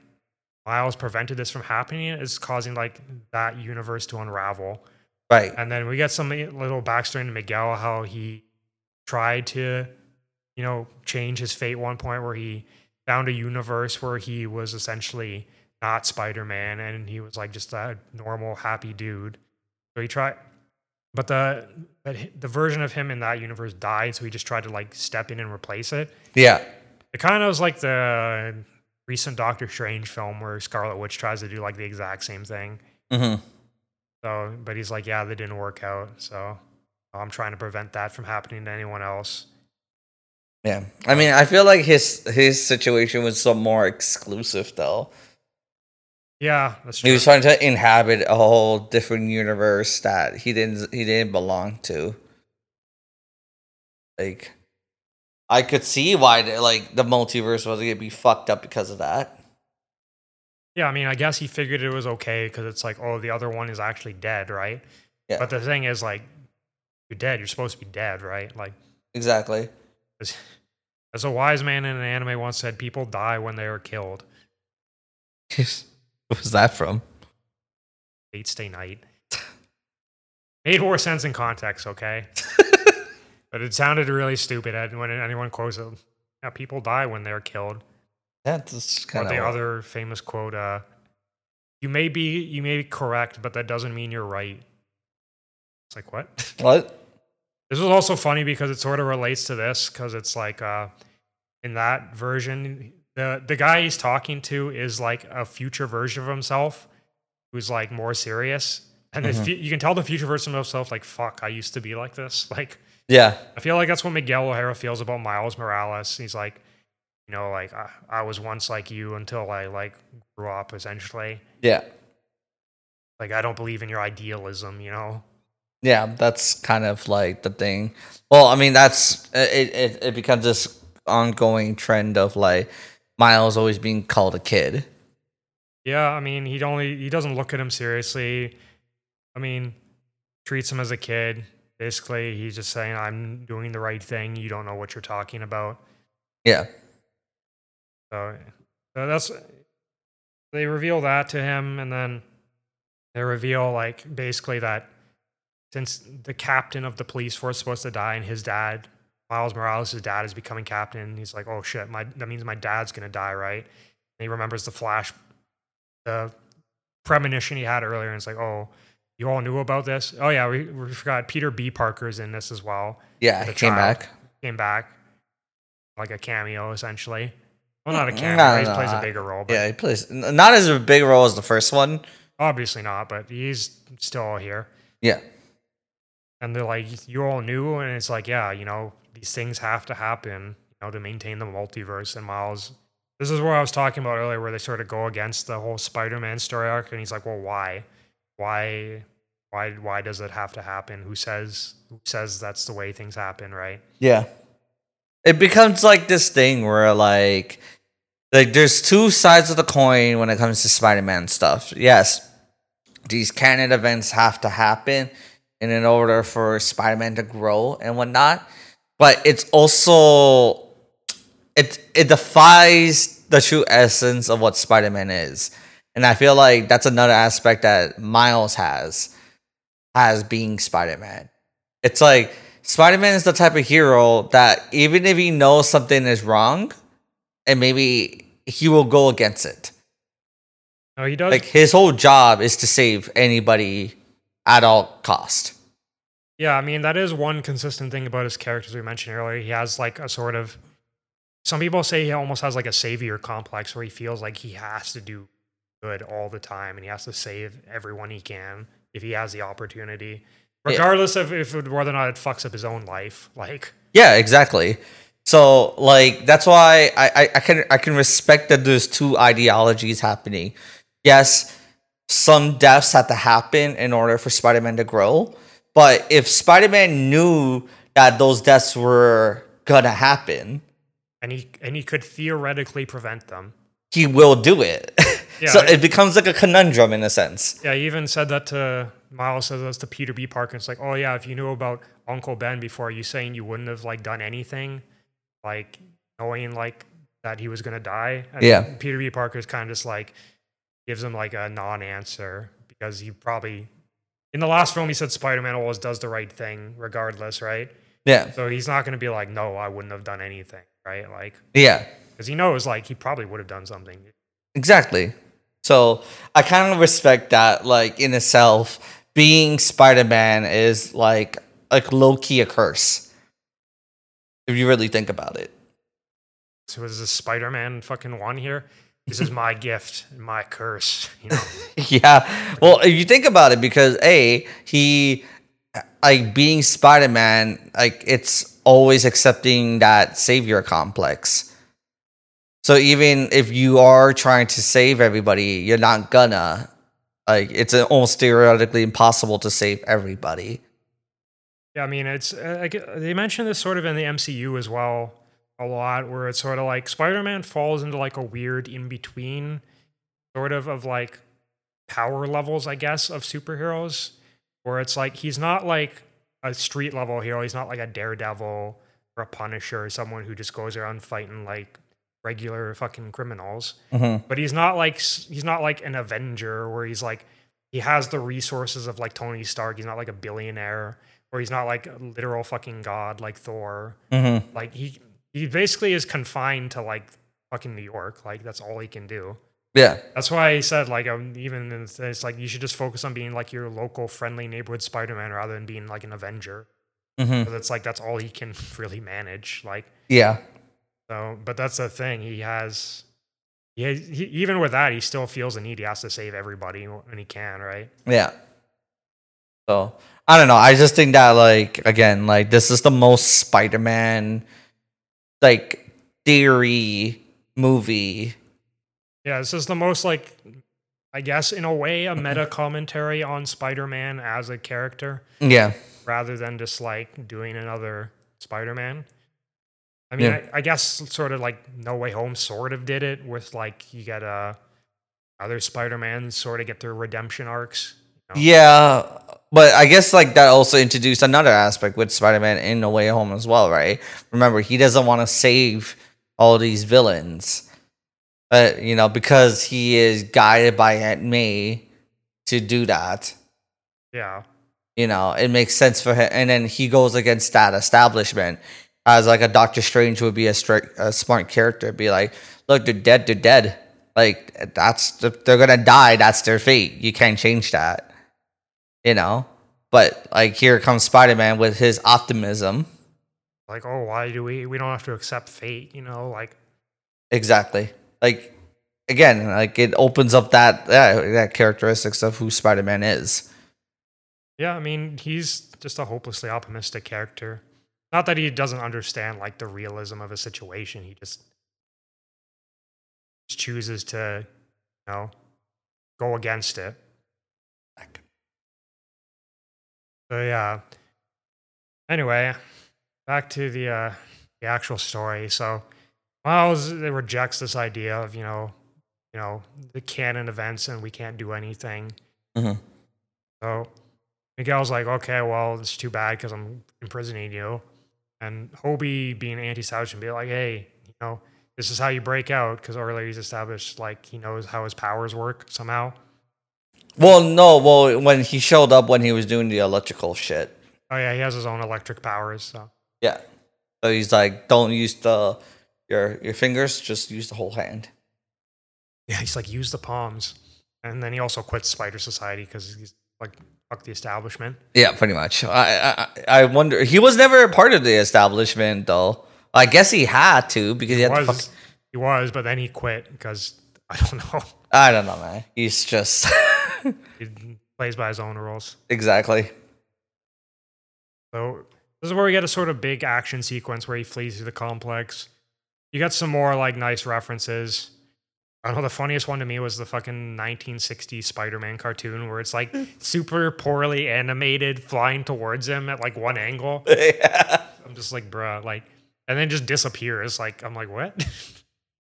Miles prevented this from happening is causing like that universe to unravel. Right. And then we get some little backstory into Miguel, how he tried to, you know, change his fate one point where he found a universe where he was essentially not Spider Man and he was like just a normal, happy dude. So he tried, but the but the version of him in that universe died, so he just tried to like step in and replace it. Yeah. It kind of was like the recent Doctor Strange film where Scarlet Witch tries to do like the exact same thing. hmm So, but he's like, yeah, that didn't work out. So I'm trying to prevent that from happening to anyone else. Yeah. I mean, I feel like his his situation was some more exclusive though. Yeah, that's He was trying to inhabit a whole different universe that he didn't he didn't belong to. Like, I could see why the, like the multiverse was gonna be fucked up because of that. yeah, I mean, I guess he figured it was okay because it's like, oh, the other one is actually dead, right? Yeah. But the thing is, like, you're dead. You're supposed to be dead, right? Like, Exactly. as, as a wise man in an anime once said, people die when they are killed. what was that from? Fate stay night. Made more sense in context, okay? but it sounded really stupid when anyone quotes it. Yeah, people die when they're killed. That's kind the of other famous quote, uh, you may be you may be correct, but that doesn't mean you're right. It's like what? what? This was also funny because it sort of relates to this because it's like uh, in that version, the the guy he's talking to is like a future version of himself, who's like more serious. And the Mhm. fu- you can tell the future version of himself, like, fuck, I used to be like this. Like, Yeah. I feel like that's what Miguel O'Hara feels about Miles Morales. He's like, you know, like I, I was once like you until I like grew up. Essentially, Yeah. like I don't believe in your idealism. You know, Yeah, that's kind of like the thing. Well, I mean, that's uh, it. It, it becomes this ongoing trend of like Miles always being called a kid. yeah. I mean, he only he doesn't look at him seriously. I mean, treats him as a kid. Basically, he's just saying, "I'm doing the right thing. You don't know what you're talking about." Yeah. So, so that's they reveal that to him, and then they reveal like basically that since the captain of the police force is supposed to die, and his dad, Miles Morales' dad, is becoming captain. He's like, "Oh shit, my that means my dad's gonna die, right?" And he remembers the flash, the premonition he had earlier, and it's like, "Oh, you all knew about this? Oh yeah, we, we forgot Peter B. Parker's in this as well. Yeah, he came child. back. Came back, like a cameo essentially." Well, not a Mm, cameo. no, he no, plays a I- bigger role, but Yeah, he plays not as a big role as the first one. Obviously not, but he's still here. Yeah. And they're like, you all knew, and it's like, yeah, you know, these things have to happen, you know, to maintain the multiverse. And Miles, this is where I was talking about earlier, where they sort of go against the whole Spider-Man story arc, and he's like, well, why, why, why, why does it have to happen? Who says, who says that's the way things happen, right? Yeah. It becomes like this thing where like like there's two sides of the coin when it comes to Spider-Man stuff. Yes. These canon events have to happen and in order for Spider-Man to grow and whatnot. But it's also it it defies the true essence of what Spider-Man is. And I feel like that's another aspect that Miles has as being Spider-Man. It's like Spider-Man is the type of hero that even if he knows something is wrong, and maybe he will go against it. No, he does. Like his whole job is to save anybody at all cost. Yeah, I mean that is one consistent thing about his characters we mentioned earlier. He has like a sort of some people say he almost has like a savior complex where he feels like he has to do good all the time and he has to save everyone he can if he has the opportunity. Yeah. Regardless of if whether or not it fucks up his own life. Like Yeah, exactly. So like that's why I, I, I can I can respect that there's two ideologies happening. Yes, some deaths have to happen in order for Spider-Man to grow. But if Spider-Man knew that those deaths were gonna happen, and he and he could theoretically prevent them. he will do it. Yeah, so I- it becomes like a conundrum in a sense. Yeah, he even said that to Miles says that to Peter B. Parker. It's like, oh yeah, if you knew about Uncle Ben before, you saying you wouldn't have like done anything, like knowing like that he was gonna die. And Yeah. Peter B. Parker's kind of just like gives him like a non-answer because he probably in the last film he said Spider-Man always does the right thing regardless, right? Yeah. So he's not gonna be like, no, I wouldn't have done anything, right? Like Yeah. because he knows like he probably would have done something. Exactly. So I kind of respect that, like in itself, being Spider Man is like like low key a curse. If you really think about it. So is this Spider-Man fucking one here? This is my gift, and my curse, you know. yeah. Well, if you think about it, because A, he like being Spider Man, like it's always accepting that savior complex. So even if you are trying to save everybody, you're not gonna. Like it's almost theoretically impossible to save everybody. Yeah, I mean, it's uh, like uh, they mentioned this sort of in the MCU as well a lot, where it's sort of like Spider-Man falls into like a weird in between, sort of of like power levels, I guess, of superheroes, where it's like he's not like a street level hero, he's not like a Daredevil or a Punisher or someone who just goes around fighting like regular fucking criminals Mm-hmm. but he's not like he's not like an avenger where he's like he has the resources of like Tony Stark. He's not like a billionaire or he's not like a literal fucking god like Thor. Mm-hmm. Like he he basically is confined to like fucking New York. Like that's all he can do. Yeah. That's why I said like um, even in- it's like you should just focus on being like your local friendly neighborhood Spider-Man rather than being like an Avenger. Mm-hmm. Because it's like that's all he can really manage. Like Yeah. So, but that's the thing. He has he, he even with that, he still feels the need. He has to save everybody when he can, right? Yeah. So I don't know. I just think that like again, like this is the most Spider-Man like theory movie. Yeah, this is the most like I guess in a way a mm-hmm. meta commentary on Spider-Man as a character Yeah. rather than just like doing another Spider-Man. I mean, Yeah. I, I guess sort of like No Way Home sort of did it with like you get uh other Spider-Man sort of get their redemption arcs. you know? Yeah, but I guess like that also introduced another aspect with Spider-Man in No Way Home as well, right? Remember, he doesn't want to save all these villains, but you know because he is guided by Aunt May to do that. Yeah. You know, it makes sense for him, and then he goes against that establishment. As like a Doctor Strange would be a, stri- a smart character, be like, "Look, they're dead. They're dead. Like that's they're gonna die. That's their fate. You can't change that." You know, but like here comes Spider Man with his optimism. Like, oh, why do we we don't have to accept fate, you know? Like Exactly. Like again, like it opens up that that, that characteristics of who Spider Man is. Yeah, I mean, he's just a hopelessly optimistic character. Not that he doesn't understand like the realism of a situation. He just chooses to, you know, go against it. So yeah. Anyway, back to the uh the actual story. So Miles rejects this idea of, you know, you know, the canon events and we can't do anything. Mhm. So Miguel's like, okay, well, it's too bad because I'm imprisoning you. And Hobie, being anti-savage, and be like, hey, you know, this is how you break out because earlier he's established like he knows how his powers work somehow. Well, no, well when he showed up when he was doing the electrical shit. Oh yeah, he has his own electric powers. So Yeah. So he's like, don't use the your your fingers, just use the whole hand. yeah, he's like use the palms. And then he also quits Spider Society because he's like fuck the establishment. Yeah, pretty much. I, I I wonder. He was never a part of the establishment, though. I guess he had to because he He had to was, fuck, he was, but then he quit because I don't know. I don't know, man. He's just He plays by his own rules. exactly. So this is where we get a sort of big action sequence where he flees through the complex. You got some more like nice references. I don't know. The funniest one to me was the fucking 1960s Spider-Man cartoon where it's like hmm. super poorly animated, flying towards him at like one angle. yeah. I'm just like, bruh, like, and then just disappears. Like, I'm like, what?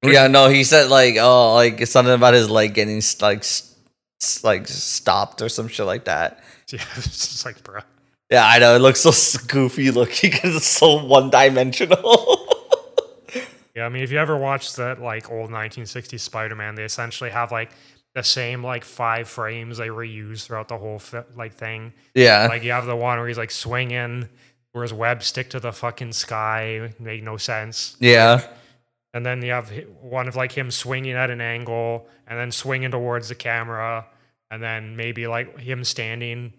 Yeah, no, he said like, oh, like something about his leg getting like, s- s- like stopped or some shit like that. yeah, it's just like, bruh. Yeah, I know. It looks so goofy looking because it's so one dimensional. Yeah, I mean, if you ever watched that like old 1960s Spider-Man, they essentially have like the same like five frames they reuse throughout the whole like thing. yeah. Like you have the one where he's like swinging, where his webs stick to the fucking sky, make no sense. yeah. And then you have one of like him swinging at an angle and then swinging towards the camera, and then maybe like him standing,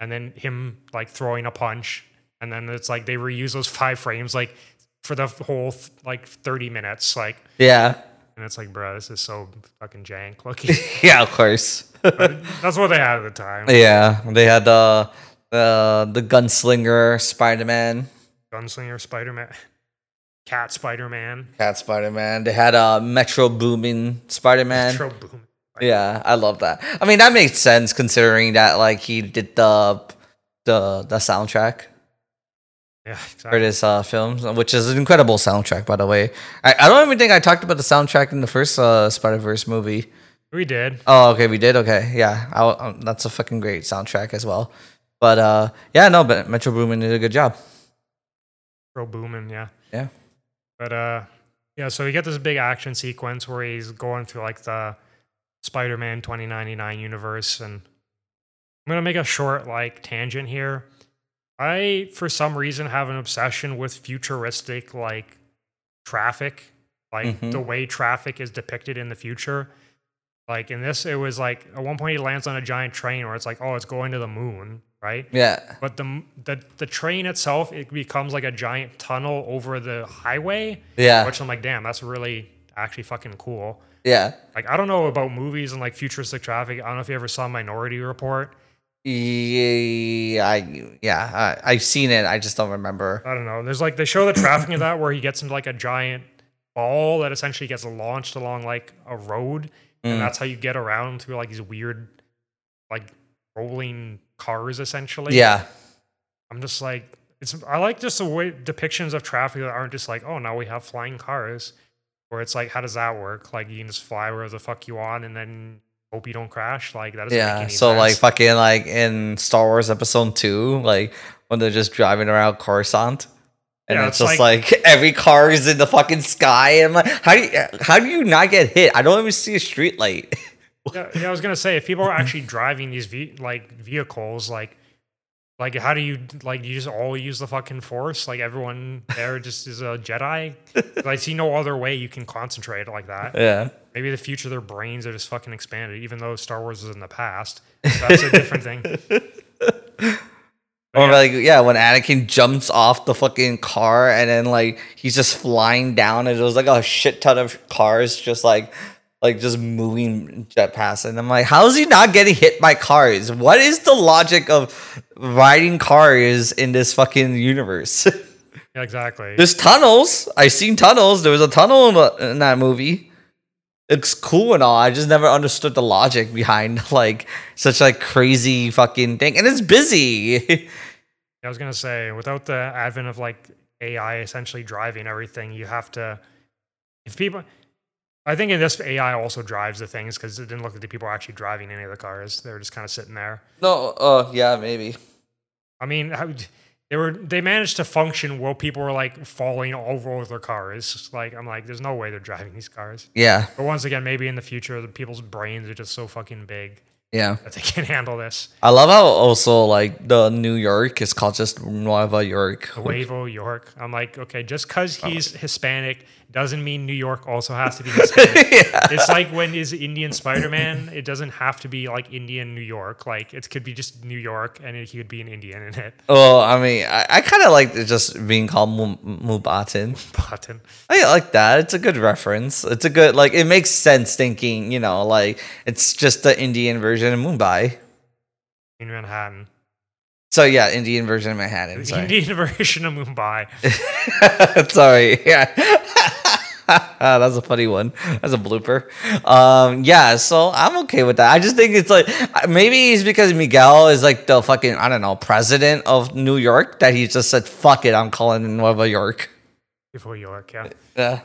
and then him like throwing a punch, and then it's like they reuse those five frames like for the whole like 30 minutes, like, Yeah. and it's like, bro, this is so fucking jank looking. Yeah, of course. That's what they had at the time. yeah. They had the uh, the gunslinger Spider Man. Gunslinger Spider Man, Cat Spider Man, Cat Spider Man. They had a uh, Metro Boomin Spider Man. Metro Boom. Yeah, I love that. I mean, that makes sense considering that like he did the the the soundtrack Yeah, exactly. this uh film, which is an incredible soundtrack, by the way. I, I don't even think I talked about the soundtrack in the first uh, Spider Verse movie. We did. Oh, okay, we did. Okay, yeah, I, um, that's a fucking great soundtrack as well. But uh, yeah, no, but Metro Boomin did a good job. Pro booming, yeah. Yeah. But uh yeah, so we get this big action sequence where he's going through like the Spider-Man 2099 universe and I'm going to make a short like tangent here. I for some reason have an obsession with futuristic like traffic, like Mhm. the way traffic is depicted in the future. Like in this it was like at one point he lands on a giant train where it's like, "Oh, it's going to the moon." Right? Yeah, but the the the train itself it becomes like a giant tunnel over the highway yeah, which i'm like damn that's really actually fucking cool Yeah. Like I don't know about movies and like futuristic traffic. I don't know if you ever saw Minority Report. Yeah, I yeah, I, I've seen it. I just don't remember. I don't know. There's like they show the traffic of that where he gets into like a giant ball that essentially gets launched along like a road, Mm. and that's how you get around through like these weird, like rolling cars. Essentially, Yeah, I'm just like it's. I like just the way depictions of traffic that aren't just like oh now we have flying cars, where it's like how does that work? Like you can just fly wherever the fuck you want and then hope you don't crash. Like that doesn't yeah. any So like fucking like in Star Wars Episode Two, like when they're just driving around Coruscant. And Yeah, it's, it's just like, every car is in the fucking sky. And I'm like, how do you how do you not get hit? I don't even see a street light. yeah, yeah, I was gonna say if people are actually driving these ve- like vehicles, like like how do you like you just all use the fucking force? Like everyone there just is a Jedi. I see no other way you can concentrate like that. yeah. Maybe the future their brains are just fucking expanded, even though Star Wars is in the past. That's a different thing. Or yeah. like yeah, when Anakin jumps off the fucking car and then like he's just flying down and there's like a shit ton of cars just like like just moving jet past and I'm like, how is he not getting hit by cars? What is the logic of riding cars in this fucking universe? Yeah, exactly. There's tunnels. I've seen tunnels. There was a tunnel in, the, in that movie. It's cool and all. I just never understood the logic behind like such like crazy fucking thing. And it's busy. I was gonna say, without the advent of like AI essentially driving everything, you have to. If people, I think in this AI also drives the things because it didn't look like the people were actually driving any of the cars. They were just kind of sitting there. no, uh yeah, maybe. I mean, how, they were they managed to function while people were like falling over with their cars. Like I'm like, there's no way they're driving these cars. Yeah. But once again, maybe in the future, the people's brains are just so fucking big Yeah. that they can handle this. I love how also like the New York is called just Nueva York. Nuevo York. I'm like, okay, just because oh. he's Hispanic doesn't mean New York also has to be Hispanic. yeah. it's like when is Indian Spider Man, it doesn't have to be like Indian New York. Like it could be just New York and he would be an Indian in it. Well, I mean, I, I kind of like it just being called Mu- Mumbattan. Button. I like that. It's a good reference. It's a good like. It makes sense thinking. You know, like it's just the Indian version of Mumbai. in Manhattan. So yeah, Indian version of Manhattan. Sorry. Indian version of Mumbai. Sorry. Yeah. That's a funny one. That's a blooper. Um, yeah, so I'm okay with that. I just think it's like maybe it's because Miguel is like the fucking I don't know president of New York that he just said fuck it, I'm calling Nueva York. Before York, yeah. Yeah.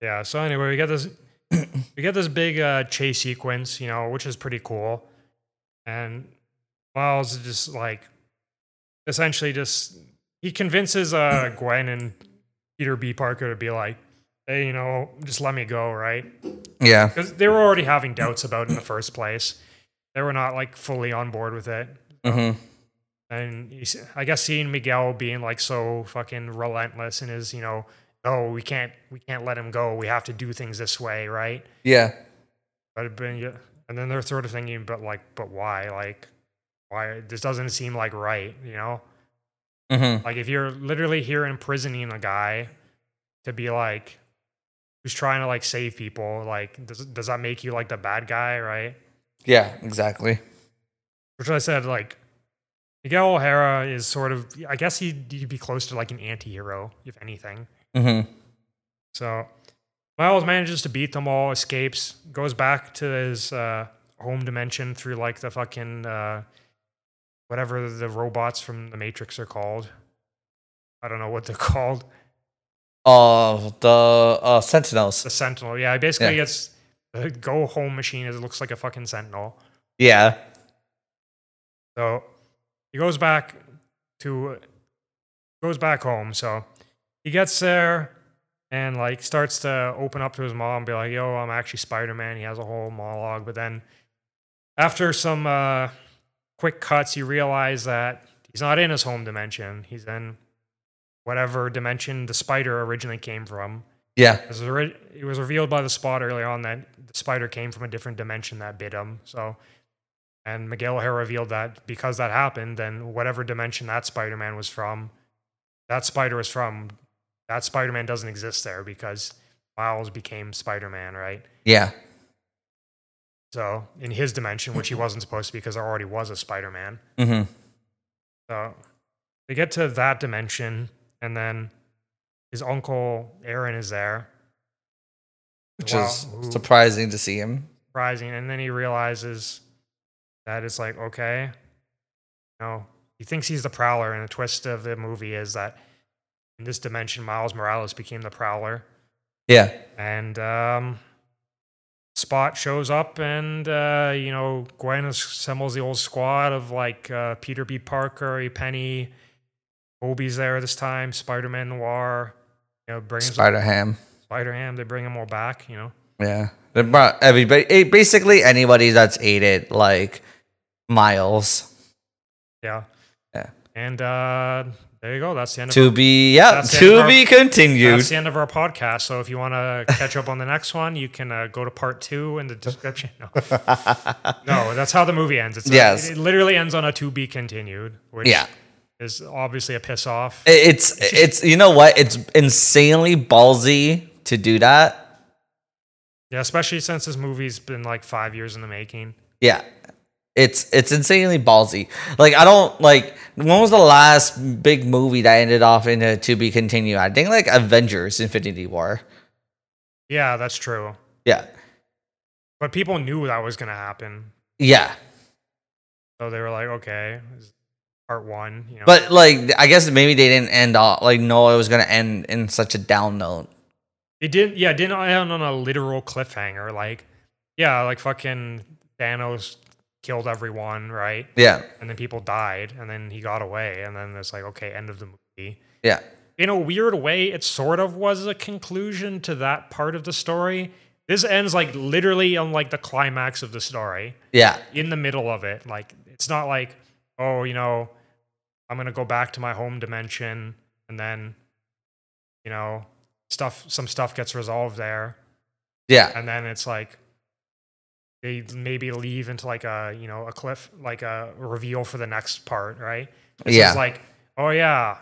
Yeah. So anyway, we got this we get this big uh, chase sequence, you know, which is pretty cool. And Miles is just like essentially just he convinces uh Gwen and Peter B. Parker to be like, hey, you know, just let me go, right? Yeah. Because they were already having doubts about it in the first place. They were not like fully on board with it. hmm And I guess seeing Miguel being like so fucking relentless in his, you know, oh, we can't, we can't let him go. We have to do things this way, right? Yeah. But yeah, and then they're sort of thinking, but like, but why? Like, why? This doesn't seem like right, you know? hmm Like if you're literally here imprisoning a guy to be like, who's trying to like save people, like, does does that make you like the bad guy, right? Yeah. Exactly. Which I said, like, Miguel O'Hara is sort of, I guess he'd, he'd be close to like an anti-hero, if anything. Hmm So Miles manages to beat them all, escapes, goes back to his uh, home dimension through like the fucking uh, whatever the robots from the Matrix are called. I don't know what they're called. Uh, the uh Sentinels. The Sentinel. Yeah, basically Yeah. it's the go home machine. It looks like a fucking Sentinel. Yeah. So he goes back to goes back home. So he gets there and like starts to open up to his mom, and be like, "Yo, I'm actually Spider Man." He has a whole monologue, but then after some uh, quick cuts, you realize that he's not in his home dimension. He's in whatever dimension the spider originally came from. Yeah. It was, ori- it was revealed by the spot early on that the spider came from a different dimension that bit him. So, and Miguel O'Hara revealed that because that happened, then whatever dimension that Spider Man was from, that spider was from, that Spider Man doesn't exist there because Miles became Spider Man, right? Yeah. So in his dimension, which he wasn't supposed to because there already was a Spider Man. Mm-hmm. So they get to that dimension, and then his uncle Aaron is there, Which Wow. is Ooh. surprising to see him. surprising, and then he realizes that it's like okay, you no, he thinks he's the Prowler, and the twist of the movie is that in this dimension, Miles Morales became the Prowler, Yeah. and um, Spot shows up, and uh, you know Gwen assembles the old squad of like uh, Peter B. Parker, a Peni, Hobie's there this time, Spider Man Noir, you know, brings Spider Ham. Spider Ham. They bring them all back, you know. Yeah. They brought everybody eh, basically anybody that's aided like Miles. Yeah. Yeah. And uh, there you go. That's the end of To be yeah, That's the end of to our- be continued. That's the end of our podcast. So if you want to catch up on the next one, you can uh, go to part two in the description. No, no that's how the movie ends. It's a- Yes. it literally ends on a to be continued, which Yeah. is obviously a piss off. It's it's you know what? It's insanely ballsy to do that. Yeah, especially since this movie's been like five years in the making. Yeah. It's it's insanely ballsy. Like I don't like when was the last big movie that ended off in a to be continued? I think like Avengers Infinity War. Yeah, that's true. Yeah. But people knew that was going to happen. Yeah. So they were like, okay, part one. You know, But like I guess maybe they didn't end off like no it was gonna end in such a down note. it didn't, yeah, it didn't end on a literal cliffhanger. Like, yeah, like fucking Thanos killed everyone, right? Yeah. And then people died, and then he got away, and then it's like, okay, end of the movie. Yeah. In a weird way, it sort of was a conclusion to that part of the story. This ends like literally on like the climax of the story. Yeah. in the middle of it. Like it's not like, oh, you know, I'm gonna go back to my home dimension and then, you know, stuff some stuff gets resolved there. Yeah. And then it's like they maybe leave into like a, you know, a cliff like a reveal for the next part, right? This Yeah. like, oh yeah,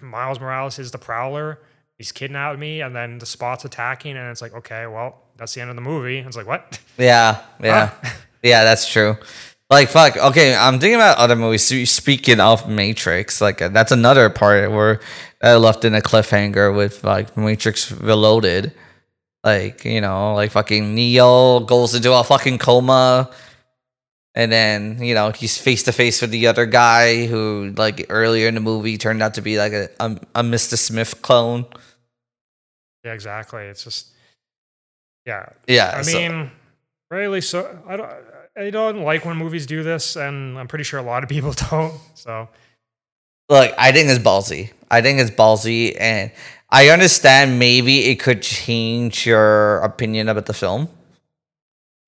Miles Morales is the prowler. He's kidnapped me, and then the spot's attacking, and it's like, okay, well, that's the end of the movie. And it's like, what? Yeah. Yeah. Yeah, that's true. Like fuck. Okay, I'm thinking about other movies. Speaking of Matrix, like uh, that's another part where I left in a cliffhanger with like Matrix Reloaded. Like you know, like fucking Neo goes into a fucking coma, and then you know he's face to face with the other guy who like earlier in the movie turned out to be like a a, a Mr. Smith clone. Yeah, exactly. It's just, yeah. Yeah, I so- mean, really. So I don't. I don't like when movies do this, and I'm pretty sure a lot of people don't. So Look, I think it's ballsy. I think it's ballsy, and I understand maybe it could change your opinion about the film.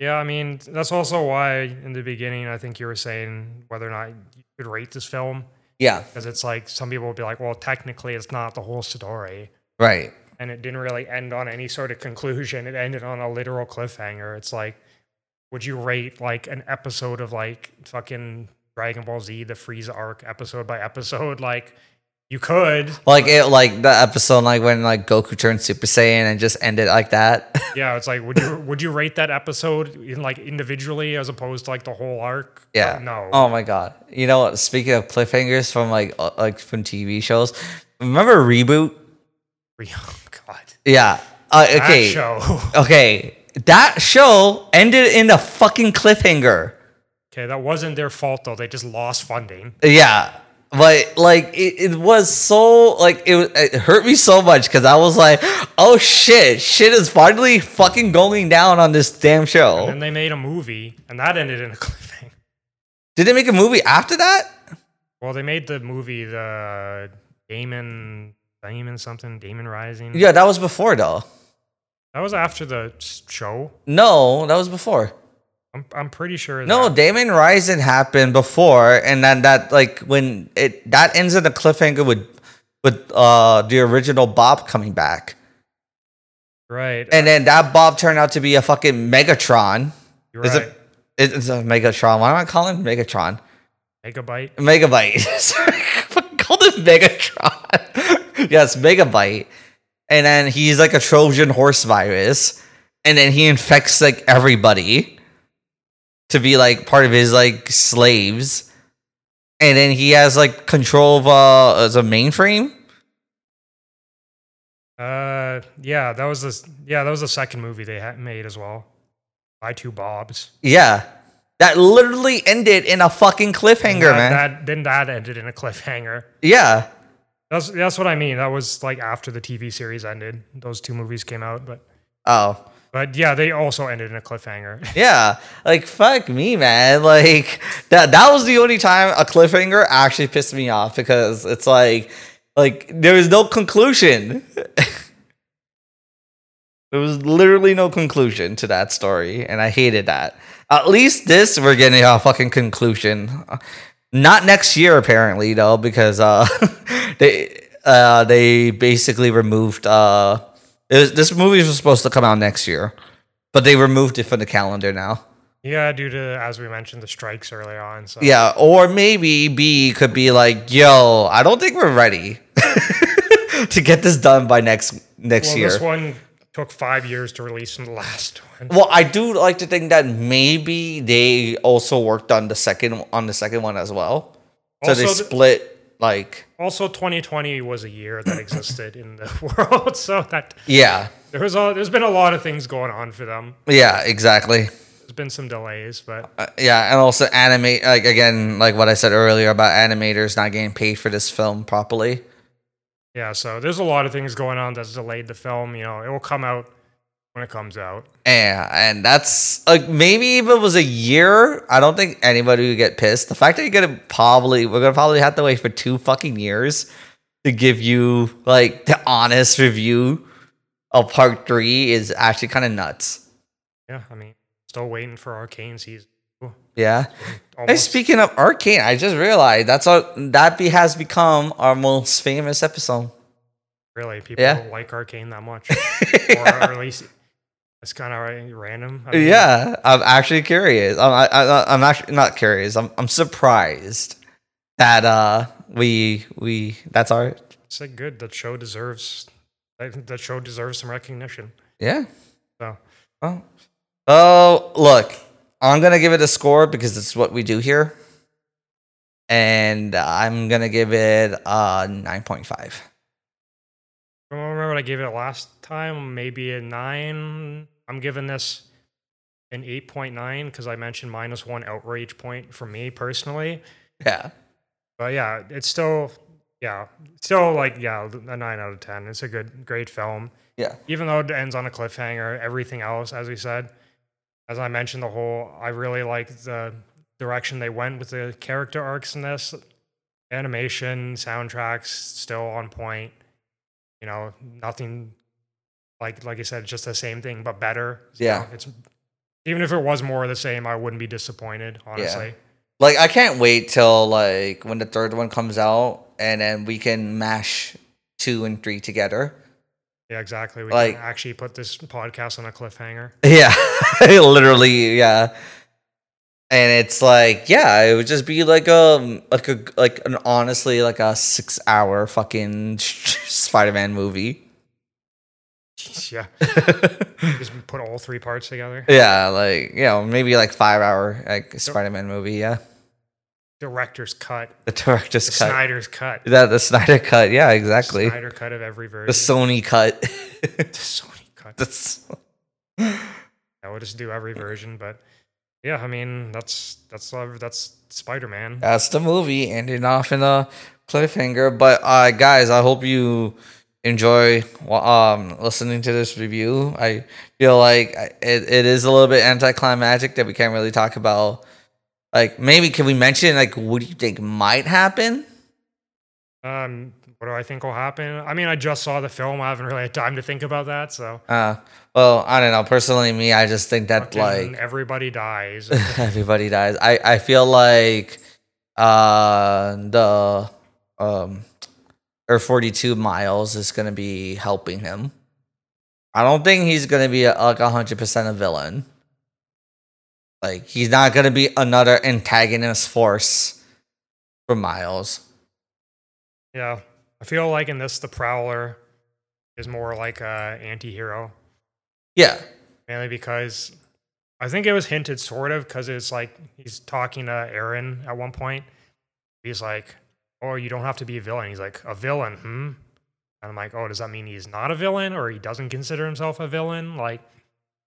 yeah, I mean, that's also why in the beginning I think you were saying whether or not you could rate this film Yeah, because it's like some people will be like, well, technically it's not the whole story, right. and it didn't really end on any sort of conclusion. It ended on a literal cliffhanger. It's like, would you rate like an episode of like fucking Dragon Ball Z, the Frieza arc, episode by episode? Like, you could. Like it, like the episode, like when like Goku turned Super Saiyan and just ended like that. Yeah, it's like would you would you rate that episode in like individually as opposed to like the whole arc? yeah. Uh, no. Oh my god. You know what? Speaking of cliffhangers from like uh, like from TV shows, remember reboot? Oh god. Yeah. Uh, okay. That show. Okay. That show ended in a fucking cliffhanger. okay, that wasn't their fault though. They just lost funding. Yeah, but like it, it was so like it, it hurt me so much because I was like, oh shit, shit is finally fucking going down on this damn And show. then they made a movie, and that ended in a cliffhanger. Did they make a movie after that? Well, they made the movie the Daemon Daemon something Daemon Rising. Yeah, that was before though. That was after the show. No, that was before. I'm I'm pretty sure. No, that- Daemon Rising happened before, and then that like when it that ends in a cliffhanger with with uh the original Bob coming back, right. and then that Bob turned out to be a fucking Megatron. You're is right. it- It's a Megatron. Why am I calling him Megatron? Megabyte. Megabyte. Called it Megatron. yes, Megabyte. And then he's like a Trojan horse virus. And then he infects like everybody. To be like part of his like slaves, and then he has like control of uh as a mainframe. Uh, yeah, that was the yeah that was the second movie they had made as well. By two Bobs. Yeah, that literally ended in a fucking cliffhanger, that, man. That then that ended in a cliffhanger. yeah, That's that's what I mean. That was like after the TV series ended. Those two movies came out, but oh. But yeah, they also ended in a cliffhanger. Yeah, like fuck me, man. Like that that was the only time a cliffhanger actually pissed me off because it's like like there was no conclusion. there was literally no conclusion to that story, and I hated that. At least this we're getting a fucking conclusion. Not next year apparently though, because uh they uh they basically removed uh was, this movie was supposed to come out next year. But they removed it from the calendar now. yeah, due to as we mentioned the strikes earlier on. So Yeah, or maybe B could be like, "Yo, I don't think we're ready to get this done by next next well, year." this one took five years to release from the last one. well, I do like to think that maybe they also worked on the second on the second one as well. So they Also th- split like Also, 2020 was a year that existed in the world, so that yeah. there was a, there's been a lot of things going on for them. Yeah, exactly. There's been some delays, but Uh, yeah, and also animate like again, like what I said earlier about animators not getting paid for this film properly. yeah, so there's a lot of things going on that's delayed the film. You know, it will come out when it comes out. Yeah, and that's like maybe if it was a year, I don't think anybody would get pissed. The fact that you're gonna probably we're gonna probably have to wait for two fucking years to give you like the honest review of part three is actually kind of nuts. Yeah, I mean, still waiting for Arcane season. Yeah. Hey, speaking of arcane, I just realized that's our that be, has become our most famous episode. really, people Yeah. like Arcane that much, or at least it's kind of random. I mean, Yeah, I'm actually curious. I'm, I, I, I'm actually not curious. I'm, I'm surprised that uh we we that's our it's like good. That show deserves. I think that show deserves some recognition. yeah. So Oh, oh, look, I'm gonna give it a score because it's what we do here, and I'm gonna give it a nine point five. I don't remember what I gave it last time. Maybe a nine. I'm giving this an 8.9 because I mentioned minus one outrage point for me personally. Yeah, But yeah, it's still, yeah, still like, yeah, a nine out of 10. It's a good, great film. yeah, Even though it ends on a cliffhanger, everything else, as we said, as I mentioned, the whole, I really like the direction they went with the character arcs in this. Animation, soundtracks, still on point. You know, nothing like like I said, just the same thing but better. You Yeah. know, it's even if it was more of the same, I wouldn't be disappointed. Honestly, Like I can't wait till like when the third one comes out, and then we can mash two and three together. yeah, exactly. We Like- can actually put this podcast on a cliffhanger. Yeah, literally, yeah. And it's like, yeah, it would just be like a like a like an honestly like a six hour fucking Spider Man movie. yeah, just put all three parts together. yeah, like you know maybe like five hour like Spider Man movie. Yeah, Director's cut, the director's the cut. Snyder's cut, Yeah, the Snyder cut. Yeah, exactly. The Snyder cut of every version. The Sony cut. The Sony cut. That's I would just do every version, but yeah, I mean that's that's uh, that's Spider Man. that's the movie ending off in a cliffhanger. But uh, guys, I hope you enjoy um listening to this review. I feel like it, it is a little bit anticlimactic that we can't really talk about. Like maybe can we mention like what do you think might happen? Um, what do I think will happen? I mean, I just saw the film. I haven't really had time to think about that. So, Uh, well, I don't know. Personally, me, I just think that fucking like everybody dies. everybody dies. I I feel like uh the um or 42 miles is going to be helping him. I don't think he's going to be a, like 100% a villain. Like he's not going to be another antagonist force for Miles. yeah, I feel like in this, the Prowler is more like a anti-hero, Yeah. mainly because I think it was hinted sort of because it's like he's talking to Aaron at one point. He's like, "Oh, you don't have to be a villain." He's like, "A villain, hmm." And I'm like, "Oh, does that mean he's not a villain, or he doesn't consider himself a villain?" Like,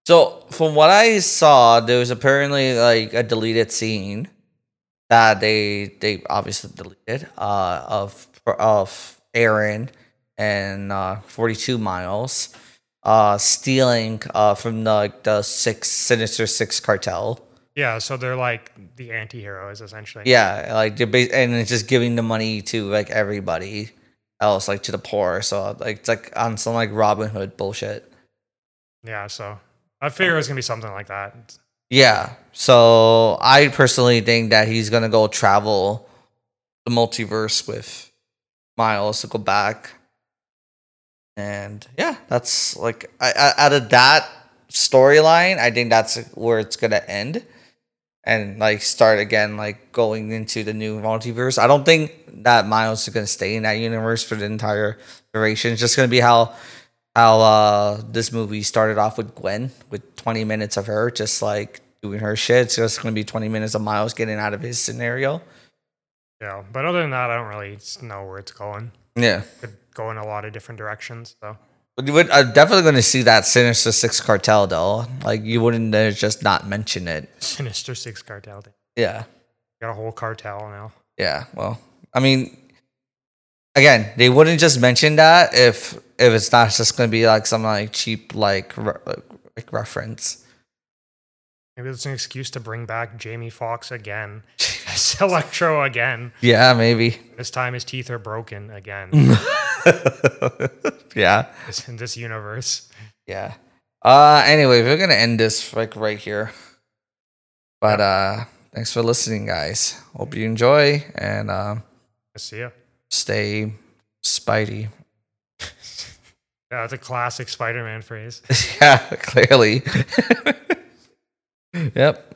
So from what I saw, there was apparently like a deleted scene that they they obviously deleted uh, of of Aaron and uh, forty two miles uh, stealing uh, from the the six Sinister Six cartel. Yeah, so they're like the anti-heroes essentially. Yeah, like they're and it's just giving the money to like everybody else, like to the poor. So like it's like on some like Robin Hood bullshit. yeah. So I figure it's gonna be something like that. Yeah. So I personally think that he's gonna go travel the multiverse with Miles to go back. And yeah, that's like I, I, out of that storyline, I think that's where it's gonna end, and like start again, like going into the new multiverse. I don't think that Miles is gonna stay in that universe for the entire duration. It's just gonna be how how uh this movie started off with Gwen with 20 minutes of her just like doing her shit. It's just gonna be 20 minutes of Miles getting out of his scenario. Yeah, but other than that, I don't really know where it's going. Yeah. Could go in a lot of different directions. So But you would, I'm definitely going to see that Sinister Six cartel though. Like you wouldn't uh, just not mention it. Sinister Six cartel. Yeah. Got a whole cartel now. Yeah. Well, I mean, again, they wouldn't just mention that if if it's not just going to be like some like cheap like re- like reference. Maybe it's an excuse to bring back Jamie Foxx again. as Electro again. Yeah, maybe. This time his teeth are broken again. yeah. It's in this universe. Yeah. Uh anyway, we're gonna end this like right here. But uh thanks for listening, guys. Hope you enjoy and um I see ya. stay spidey. Yeah, it's a classic Spider-Man phrase. yeah, clearly. Yep.